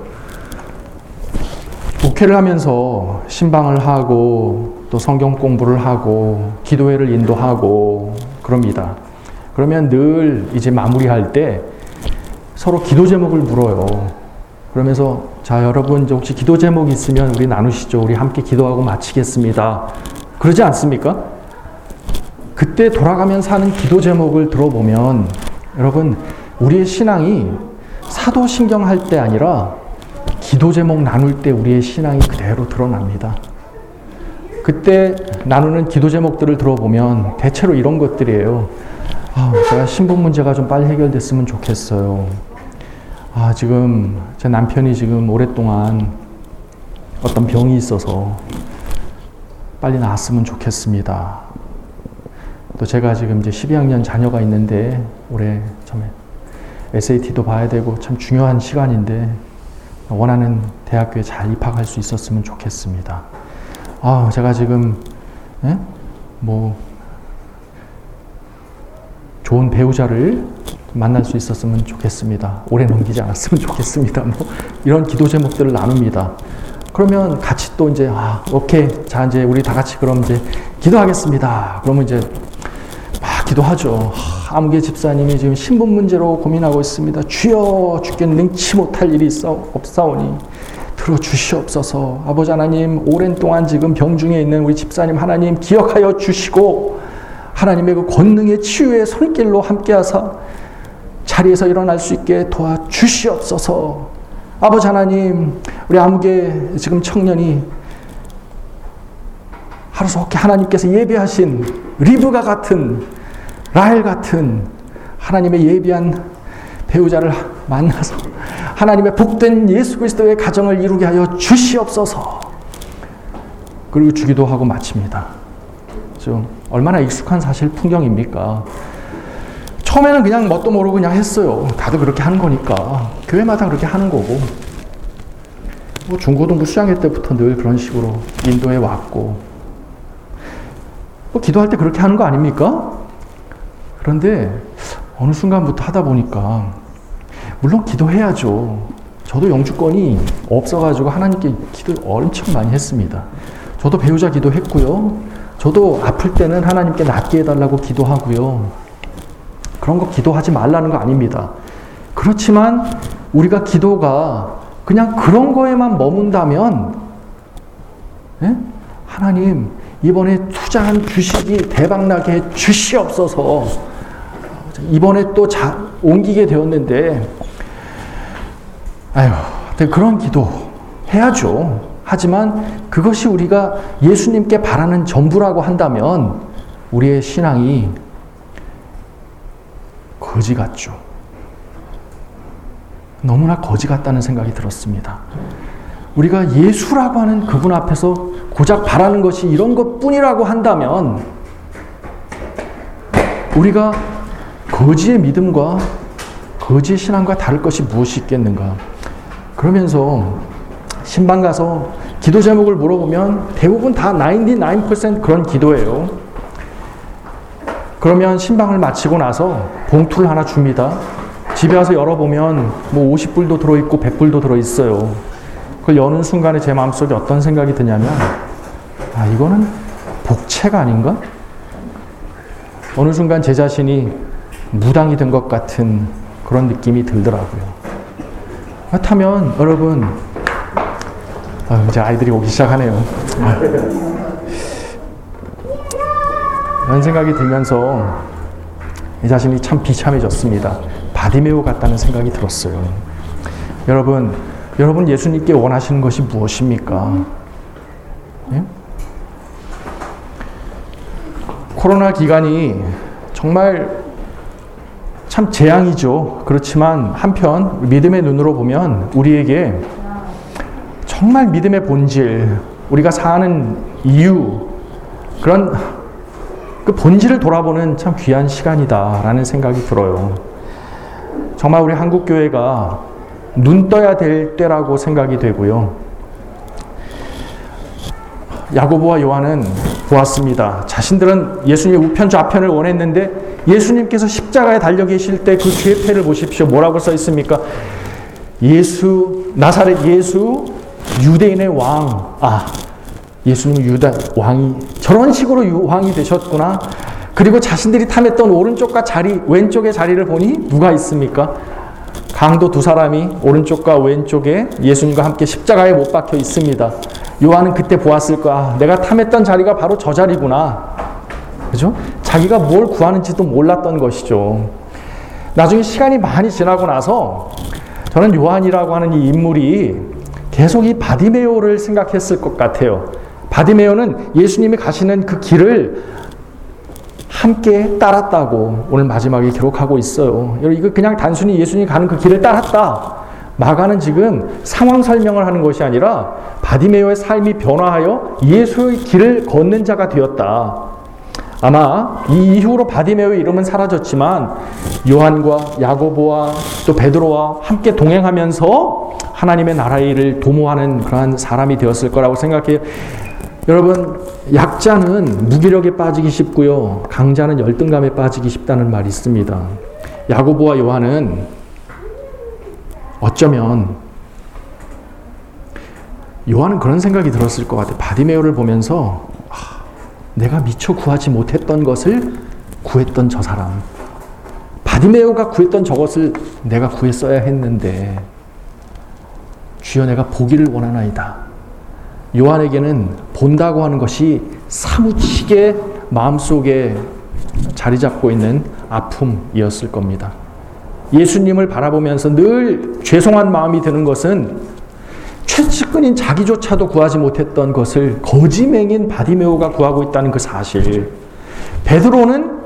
목회를 하면서 신방을 하고 또 성경 공부를 하고 기도회를 인도하고 그럽니다. 그러면 늘 이제 마무리할 때 서로 기도 제목을 물어요. 그러면서 자 여러분 혹시 기도 제목 있으면 우리 나누시죠. 우리 함께 기도하고 마치겠습니다. 그러지 않습니까? 그때 돌아가면서 하는 기도 제목을 들어보면 여러분 우리의 신앙이 사도신경 할 때 아니라 기도 제목 나눌 때 우리의 신앙이 그대로 드러납니다. 그때 나누는 기도 제목들을 들어보면 대체로 이런 것들이에요. 아, 제가 신분 문제가 좀 빨리 해결됐으면 좋겠어요. 아, 지금 제 남편이 지금 오랫동안 어떤 병이 있어서 빨리 나았으면 좋겠습니다. 또 제가 지금 이제 12학년 자녀가 있는데 올해 처음에 SAT도 봐야 되고 참 중요한 시간인데 원하는 대학교에 잘 입학할 수 있었으면 좋겠습니다. 아, 제가 지금 예? 뭐 좋은 배우자를 만날 수 있었으면 좋겠습니다. 오래 넘기지 않았으면 좋겠습니다. 뭐 이런 기도 제목들을 나눕니다. 그러면 같이 또 이제 아, 오케이. 자, 이제 우리 다 같이 그럼 이제 기도하겠습니다. 그러면 이제 막 기도하죠. 아무개 집사님이 지금 신분 문제로 고민하고 있습니다. 주여 주께 능치 못할 일이 없사오니 들어주시옵소서. 아버지 하나님 오랜 동안 지금 병중에 있는 우리 집사님 하나님 기억하여 주시고 하나님의 그 권능의 치유의 손길로 함께하사 자리에서 일어날 수 있게 도와주시옵소서. 아버지 하나님 우리 아무개 지금 청년이 하루속히 하나님께서 예배하신 리브가 같은 라헬 같은 하나님의 예비한 배우자를 만나서 하나님의 복된 예수 그리스도의 가정을 이루게 하여 주시옵소서. 그리고 주기도 하고 마칩니다. 좀 얼마나 익숙한 사실 풍경입니까? 처음에는 그냥 뭣도 모르고 그냥 했어요. 다들 그렇게 하는 거니까. 교회마다 그렇게 하는 거고. 뭐 중고등부 수양회 때부터 늘 그런 식으로 인도해 왔고 뭐 기도할 때 그렇게 하는 거 아닙니까? 그런데 어느 순간부터 하다 보니까 물론 기도해야죠. 저도 영주권이 없어가지고 하나님께 기도 엄청 많이 했습니다. 저도 배우자 기도했고요. 저도 아플 때는 하나님께 낫게 해달라고 기도하고요. 그런 거 기도하지 말라는 거 아닙니다. 그렇지만 우리가 기도가 그냥 그런 거에만 머문다면, 예? 하나님, 이번에 투자한 주식이 대박나게 해 주시옵소서. 이번에 또 자, 옮기게 되었는데, 아유, 그런 기도 해야죠. 하지만 그것이 우리가 예수님께 바라는 전부라고 한다면 우리의 신앙이 거지 같죠. 너무나 거지 같다는 생각이 들었습니다. 우리가 예수라고 하는 그분 앞에서 고작 바라는 것이 이런 것 뿐이라고 한다면 우리가 거지의 믿음과 거지의 신앙과 다를 것이 무엇이 있겠는가. 그러면서 신방 가서 기도 제목을 물어보면 대부분 다 99% 그런 기도예요. 그러면 신방을 마치고 나서 봉투를 하나 줍니다. 집에 와서 열어보면 뭐 50불도 들어있고 100불도 들어있어요. 그걸 여는 순간에 제 마음속에 어떤 생각이 드냐면, 아, 이거는 복채가 아닌가? 어느 순간 제 자신이 무당이 된 것 같은 그런 느낌이 들더라고요. 그렇다면 여러분, 아, 이제 아이들이 오기 시작하네요. 이런 생각이 들면서 이 자신이 참 비참해졌습니다. 바디메오 같다는 생각이 들었어요. 여러분, 여러분 예수님께 원하시는 것이 무엇입니까? 예? 코로나 기간이 정말 참 재앙이죠. 그렇지만 한편 믿음의 눈으로 보면 우리에게 정말 믿음의 본질, 우리가 사는 이유, 그런 그 본질을 돌아보는 참 귀한 시간이다라는 생각이 들어요. 정말 우리 한국교회가 눈 떠야 될 때라고 생각이 되고요. 야고보와 요한은 보았습니다. 자신들은 예수님의 우편 좌편을 원했는데 예수님께서 십자가에 달려 계실 때 그 죄패를 보십시오. 뭐라고 써 있습니까? 예수 나사렛 예수 유대인의 왕. 아, 예수님 유다 왕이 저런 식으로 왕이 되셨구나. 그리고 자신들이 탐했던 오른쪽과 자리, 왼쪽의 자리를 보니 누가 있습니까? 강도 두 사람이 오른쪽과 왼쪽에 예수님과 함께 십자가에 못 박혀 있습니다. 요한은 그때 보았을 거야. 내가 탐했던 자리가 바로 저 자리구나. 그죠? 자기가 뭘 구하는지도 몰랐던 것이죠. 나중에 시간이 많이 지나고 나서 저는 요한이라고 하는 이 인물이 계속 이 바디메오를 생각했을 것 같아요. 바디메오는 예수님이 가시는 그 길을 함께 따랐다고 오늘 마지막에 기록하고 있어요. 이거 그냥 단순히 예수님이 가는 그 길을 따랐다. 마가는 지금 상황 설명을 하는 것이 아니라 바디메오의 삶이 변화하여 예수의 길을 걷는 자가 되었다. 아마 이 이후로 바디메오의 이름은 사라졌지만 요한과 야고보와 또 베드로와 함께 동행하면서 하나님의 나라의 일을 도모하는 그러한 사람이 되었을 거라고 생각해요. 여러분, 약자는 무기력에 빠지기 쉽고요. 강자는 열등감에 빠지기 쉽다는 말이 있습니다. 야고보와 요한은 어쩌면 요한은 그런 생각이 들었을 것 같아요. 바디메오를 보면서 아, 내가 미처 구하지 못했던 것을 구했던 저 사람. 바디메오가 구했던 저것을 내가 구했어야 했는데 주여 내가 보기를 원하나이다. 요한에게는 본다고 하는 것이 사무치게 마음속에 자리 잡고 있는 아픔이었을 겁니다. 예수님을 바라보면서 늘 죄송한 마음이 드는 것은 최측근인 자기조차도 구하지 못했던 것을 거지맹인 바디메오가 구하고 있다는 그 사실. 베드로는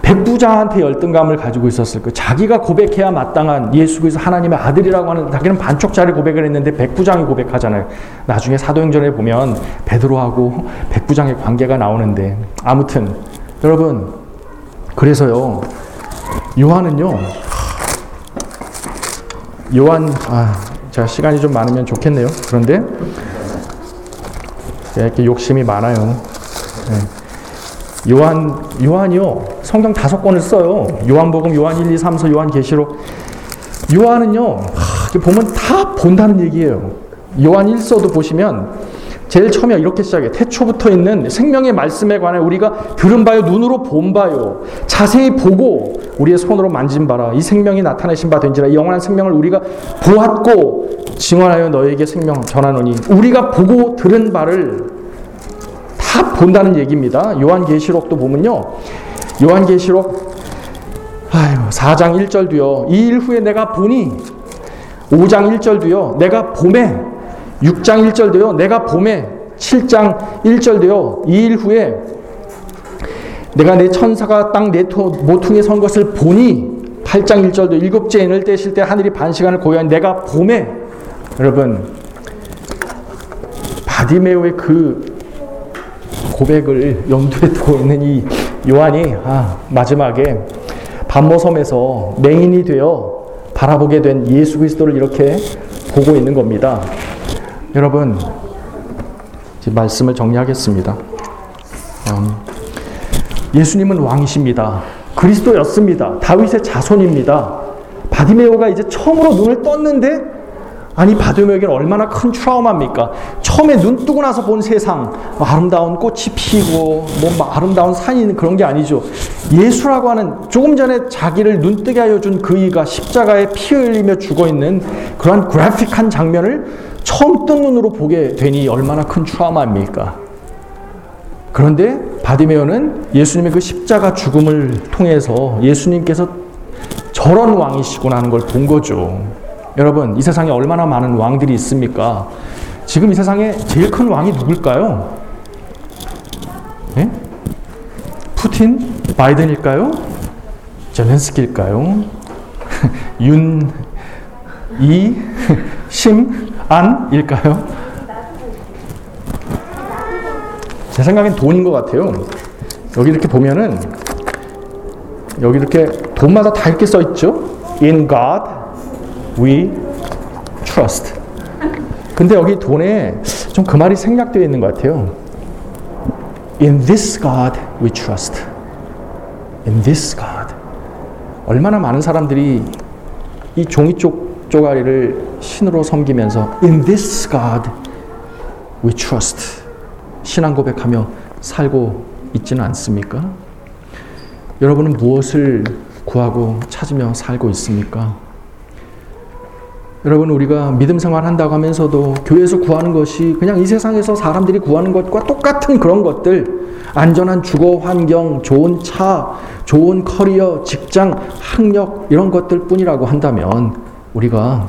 백부장한테 열등감을 가지고 있었을 거. 자기가 고백해야 마땅한 예수 그리스도 하나님의 아들이라고 하는 자기는 반쪽짜리 고백을 했는데 백부장이 고백하잖아요. 나중에 사도행전에 보면 베드로하고 백부장의 관계가 나오는데 아무튼 여러분 그래서요 요한은요 요한 아, 제가 시간이 좀 많으면 좋겠네요. 그런데 이렇게 욕심이 많아요. 네. 요한 요한이요 성경 다섯 권을 써요. 요한복음, 요한 1, 2, 3, 4, 요한 계시록. 요한은요 하, 보면 다 본다는 얘기예요. 요한 1서도 보시면 제일 처음에 이렇게 시작해. 태초부터 있는 생명의 말씀에 관해 우리가 들은 바요, 눈으로 본 바요, 자세히 보고 우리의 손으로 만진 바라. 이 생명이 나타내신 바 된지라. 이 영원한 생명을 우리가 보았고 증언하여 너에게 생명 전하노니. 우리가 보고 들은 바를 다 본다는 얘기입니다. 요한계시록도 보면요. 요한계시록 아유, 4장 1절 도요. 이 일 후에 내가 보니 5장 1절 도요. 내가 봄에 6장 1절도요. 내가 봄에 7장 1절도요. 이 일 후에 내가 내 천사가 땅네 모퉁이에 선 것을 보니 8장 1절도 일곱째 인을 떼실 때 하늘이 반 시간을 고요한 내가 봄에 여러분 바디메오의 그 고백을 염두에 두고 있는 이 요한이 아, 마지막에 반모섬에서 맹인이 되어 바라보게 된 예수 그리스도를 이렇게 보고 있는 겁니다. 여러분, 말씀을 정리하겠습니다. 음, 예수님은 왕이십니다. 그리스도였습니다. 다윗의 자손입니다. 바디메오가 이제 처음으로 눈을 떴는데 아니 바디메오에게는 얼마나 큰 트라우마입니까? 처음에 눈 뜨고 나서 본 세상 아름다운 꽃이 피고 뭐 아름다운 산이 그런 게 아니죠. 예수라고 하는 조금 전에 자기를 눈 뜨게 하여 준 그이가 십자가에 피 흘리며 죽어 있는 그러한 그래픽한 장면을 처음 뜬 눈으로 보게 되니 얼마나 큰 트라우마입니까? 그런데 바디메오는 예수님의 그 십자가 죽음을 통해서 예수님께서 저런 왕이시구나 하는 걸 본 거죠. 여러분, 이 세상에 얼마나 많은 왕들이 있습니까? 지금 이 세상에 제일 큰 왕이 누굴까요? 예? 푸틴? 바이든일까요? 젤렌스키일까요? 윤, 이, 심, 안일까요? 제 생각엔 돈인 것 같아요. 여기 이렇게 보면은 여기 이렇게 돈마다 다 이렇게 써 있죠. In God we trust. 근데 여기 돈에 좀 그 말이 생략되어 있는 것 같아요. In this God we trust. In this God. 얼마나 많은 사람들이 이 종이 쪽 쪼가리를 신으로 섬기면서 In this God we trust 신앙 고백하며 살고 있지는 않습니까? 여러분은 무엇을 구하고 찾으며 살고 있습니까? 여러분 우리가 믿음 생활 한다고 하면서도 교회에서 구하는 것이 그냥 이 세상에서 사람들이 구하는 것과 똑같은 그런 것들 안전한 주거 환경, 좋은 차, 좋은 커리어, 직장, 학력 이런 것들 뿐이라고 한다면 우리가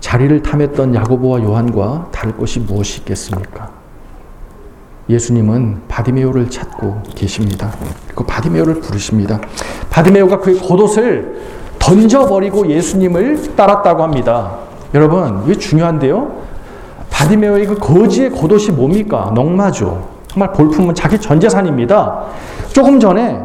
자리를 탐했던 야고보와 요한과 다를 것이 무엇이 있겠습니까? 예수님은 바디메오를 찾고 계십니다. 그 바디메오를 부르십니다. 바디메오가 그의 겉옷을 던져버리고 예수님을 따랐다고 합니다. 여러분, 이게 중요한데요. 바디메오의 그 거지의 겉옷이 뭡니까? 넝마죠. 정말 볼품없는 자기 전 재산입니다. 조금 전에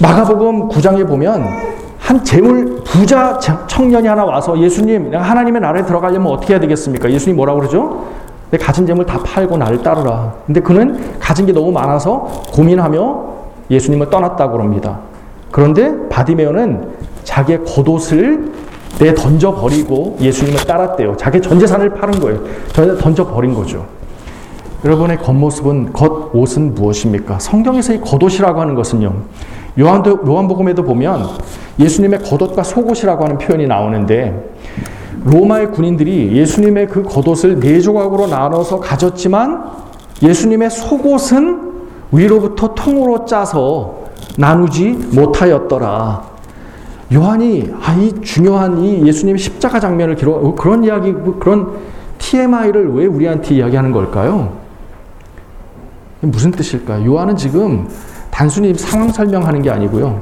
마가복음 9장에 보면 한 재물 부자 청년이 하나 와서 예수님, 내가 하나님의 나라에 들어가려면 어떻게 해야 되겠습니까? 예수님 뭐라고 그러죠? 내 가진 재물 다 팔고 나를 따르라. 근데 그는 가진 게 너무 많아서 고민하며 예수님을 떠났다고 그럽니다. 그런데 바디메오는 자기의 겉옷을 내 던져 버리고 예수님을 따랐대요. 자기 전 재산을 파는 거예요. 던져 버린 거죠. 여러분의 겉모습은, 겉옷은 무엇입니까? 성경에서 이 겉옷이라고 하는 것은요. 요한도, 요한복음에도 보면 예수님의 겉옷과 속옷이라고 하는 표현이 나오는데 로마의 군인들이 예수님의 그 겉옷을 네 조각으로 나눠서 가졌지만 예수님의 속옷은 위로부터 통으로 짜서 나누지 못하였더라. 요한이 아, 이 중요한 이 예수님의 십자가 장면을 기록 어, 그런 이야기 그런 TMI를 왜 우리한테 이야기하는 걸까요? 무슨 뜻일까요? 요한은 지금 단순히 상황 설명하는 게 아니고요.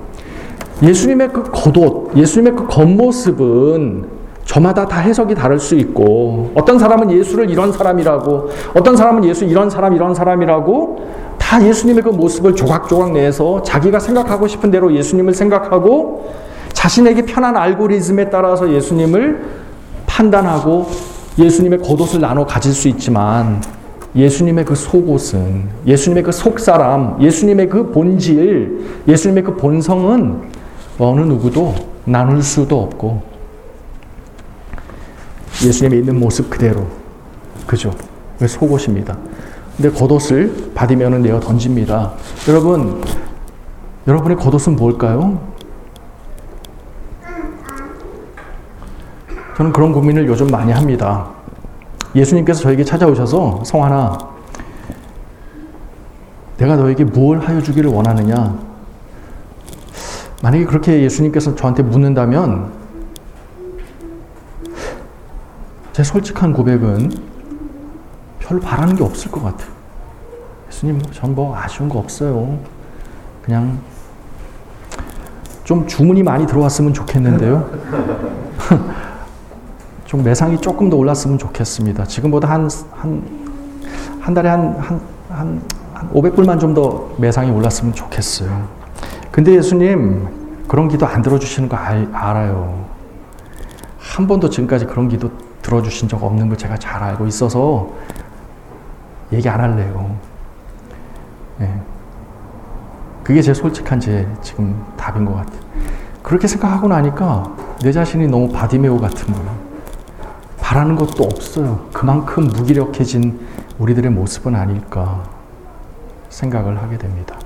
예수님의 그 겉옷, 예수님의 그 겉모습은 저마다 다 해석이 다를 수 있고 어떤 사람은 예수를 이런 사람이라고 어떤 사람은 예수 이런 사람 이런 사람이라고 다 예수님의 그 모습을 조각조각 내서 자기가 생각하고 싶은 대로 예수님을 생각하고 자신에게 편한 알고리즘에 따라서 예수님을 판단하고 예수님의 겉옷을 나눠 가질 수 있지만 예수님의 그 속옷은 예수님의 그 속사람, 예수님의 그 본질, 예수님의 그 본성은 어느 누구도 나눌 수도 없고 예수님의 있는 모습 그대로 그죠? 속옷입니다. 근데 겉옷을 받으면 내어 던집니다. 여러분, 여러분의 겉옷은 뭘까요? 저는 그런 고민을 요즘 많이 합니다. 예수님께서 저에게 찾아오셔서 성환아, 내가 너에게 무엇 하여 주기를 원하느냐? 만약에 그렇게 예수님께서 저한테 묻는다면 제 솔직한 고백은 별로 바라는 게 없을 것 같아요. 예수님, 전 뭐 아쉬운 거 없어요. 그냥 좀 주문이 많이 들어왔으면 좋겠는데요. 좀 매상이 조금 더 올랐으면 좋겠습니다. 지금보다 한, 한, 한 달에 한, 한, 한, 한 500불만 좀 더 매상이 올랐으면 좋겠어요. 근데 예수님, 그런 기도 안 들어주시는 거 알, 알아요. 한 번도 지금까지 그런 기도 들어주신 적 없는 거 제가 잘 알고 있어서 얘기 안 할래요. 네. 그게 제 솔직한 제 지금 답인 것 같아요. 그렇게 생각하고 나니까 내 자신이 너무 바디메오 같은 거예요. 바라는 것도 없어요. 그만큼 무기력해진 우리들의 모습은 아닐까 생각을 하게 됩니다.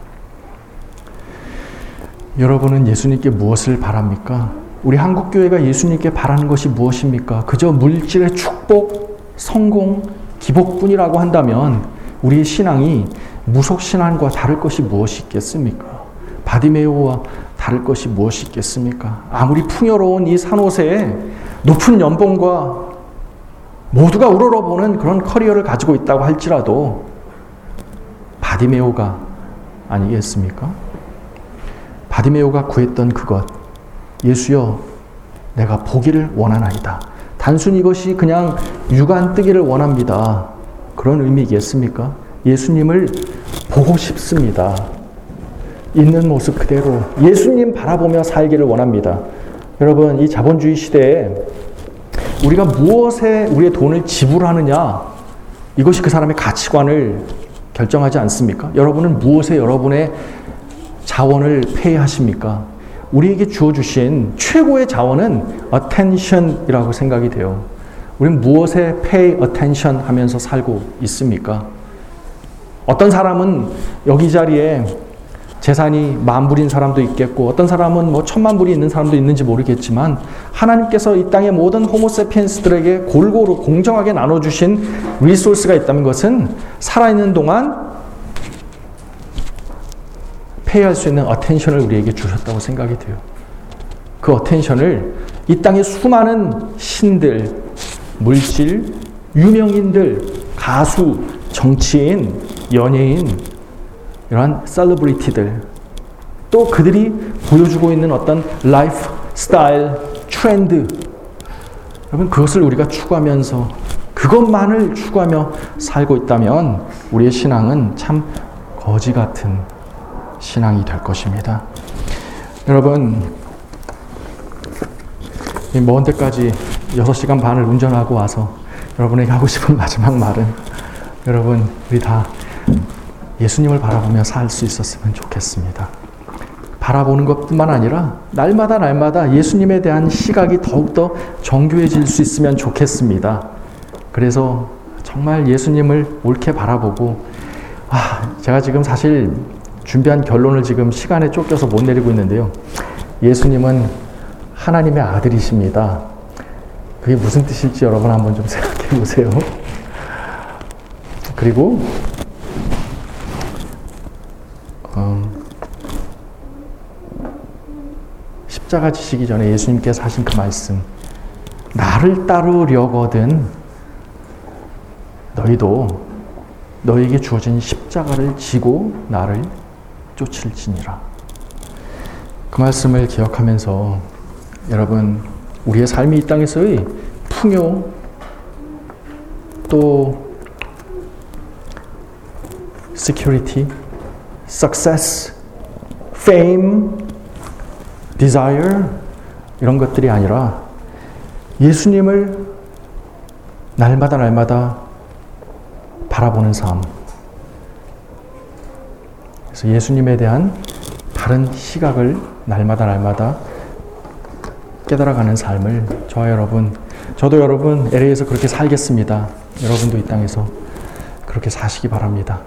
여러분은 예수님께 무엇을 바랍니까? 우리 한국교회가 예수님께 바라는 것이 무엇입니까? 그저 물질의 축복, 성공, 기복뿐이라고 한다면 우리의 신앙이 무속신앙과 다를 것이 무엇이 있겠습니까? 바디메오와 다를 것이 무엇이 있겠습니까? 아무리 풍요로운 이 산호세에 높은 연봉과 모두가 우러러보는 그런 커리어를 가지고 있다고 할지라도 바디메오가 아니겠습니까? 바디메오가 구했던 그것 예수여 내가 보기를 원하나이다. 단순히 이것이 그냥 육안 뜨기를 원합니다. 그런 의미겠습니까? 예수님을 보고 싶습니다. 있는 모습 그대로 예수님 바라보며 살기를 원합니다. 여러분, 이 자본주의 시대에 우리가 무엇에 우리의 돈을 지불하느냐, 이것이 그 사람의 가치관을 결정하지 않습니까? 여러분은 무엇에 여러분의 자원을 페이하십니까? 우리에게 주어주신 최고의 자원은 attention이라고 생각이 돼요. 우리는 무엇에 pay attention 하면서 살고 있습니까? 어떤 사람은 여기 자리에 재산이 만 불인 사람도 있겠고 어떤 사람은 뭐 천만 불이 있는 사람도 있는지 모르겠지만 하나님께서 이 땅의 모든 호모세피엔스들에게 골고루 공정하게 나눠주신 리소스가 있다는 것은 살아있는 동안 pay할 수 있는 attention을 우리에게 주셨다고 생각이 돼요. 그 attention을 이 땅의 수많은 신들, 물질, 유명인들, 가수, 정치인, 연예인, 이러한 celebrity들, 또 그들이 보여주고 있는 어떤 라이프 스타일, 트렌드, 여러분 그것을 우리가 추구하면서 그것만을 추구하며 살고 있다면 우리의 신앙은 참 거지 같은 신앙이 될 것입니다. 여러분, 먼 데까지 6시간 반을 운전하고 와서 여러분에게 하고 싶은 마지막 말은 여러분, 우리 다 예수님을 바라보며 살 수 있었으면 좋겠습니다. 바라보는 것뿐만 아니라 날마다 날마다 예수님에 대한 시각이 더욱더 정교해질 수 있으면 좋겠습니다. 그래서 정말 예수님을 옳게 바라보고 아, 제가 지금 사실 준비한 결론을 지금 시간에 쫓겨서 못 내리고 있는데요. 예수님은 하나님의 아들이십니다. 그게 무슨 뜻일지 여러분 한번 좀 생각해 보세요. 그리고 십자가 지시기 전에 예수님께서 하신 그 말씀 나를 따르려거든 너희도 너에게 주어진 십자가를 지고 나를 쫓을지니라. 그 말씀을 기억하면서 여러분 우리의 삶이 이 땅에서의 풍요 또 security, success, fame, desire 이런 것들이 아니라 예수님을 날마다 날마다 바라보는 삶. 그래서 예수님에 대한 다른 시각을 날마다 날마다 깨달아가는 삶을 저와 여러분, 저도 여러분 LA에서 그렇게 살겠습니다. 여러분도 이 땅에서 그렇게 사시기 바랍니다.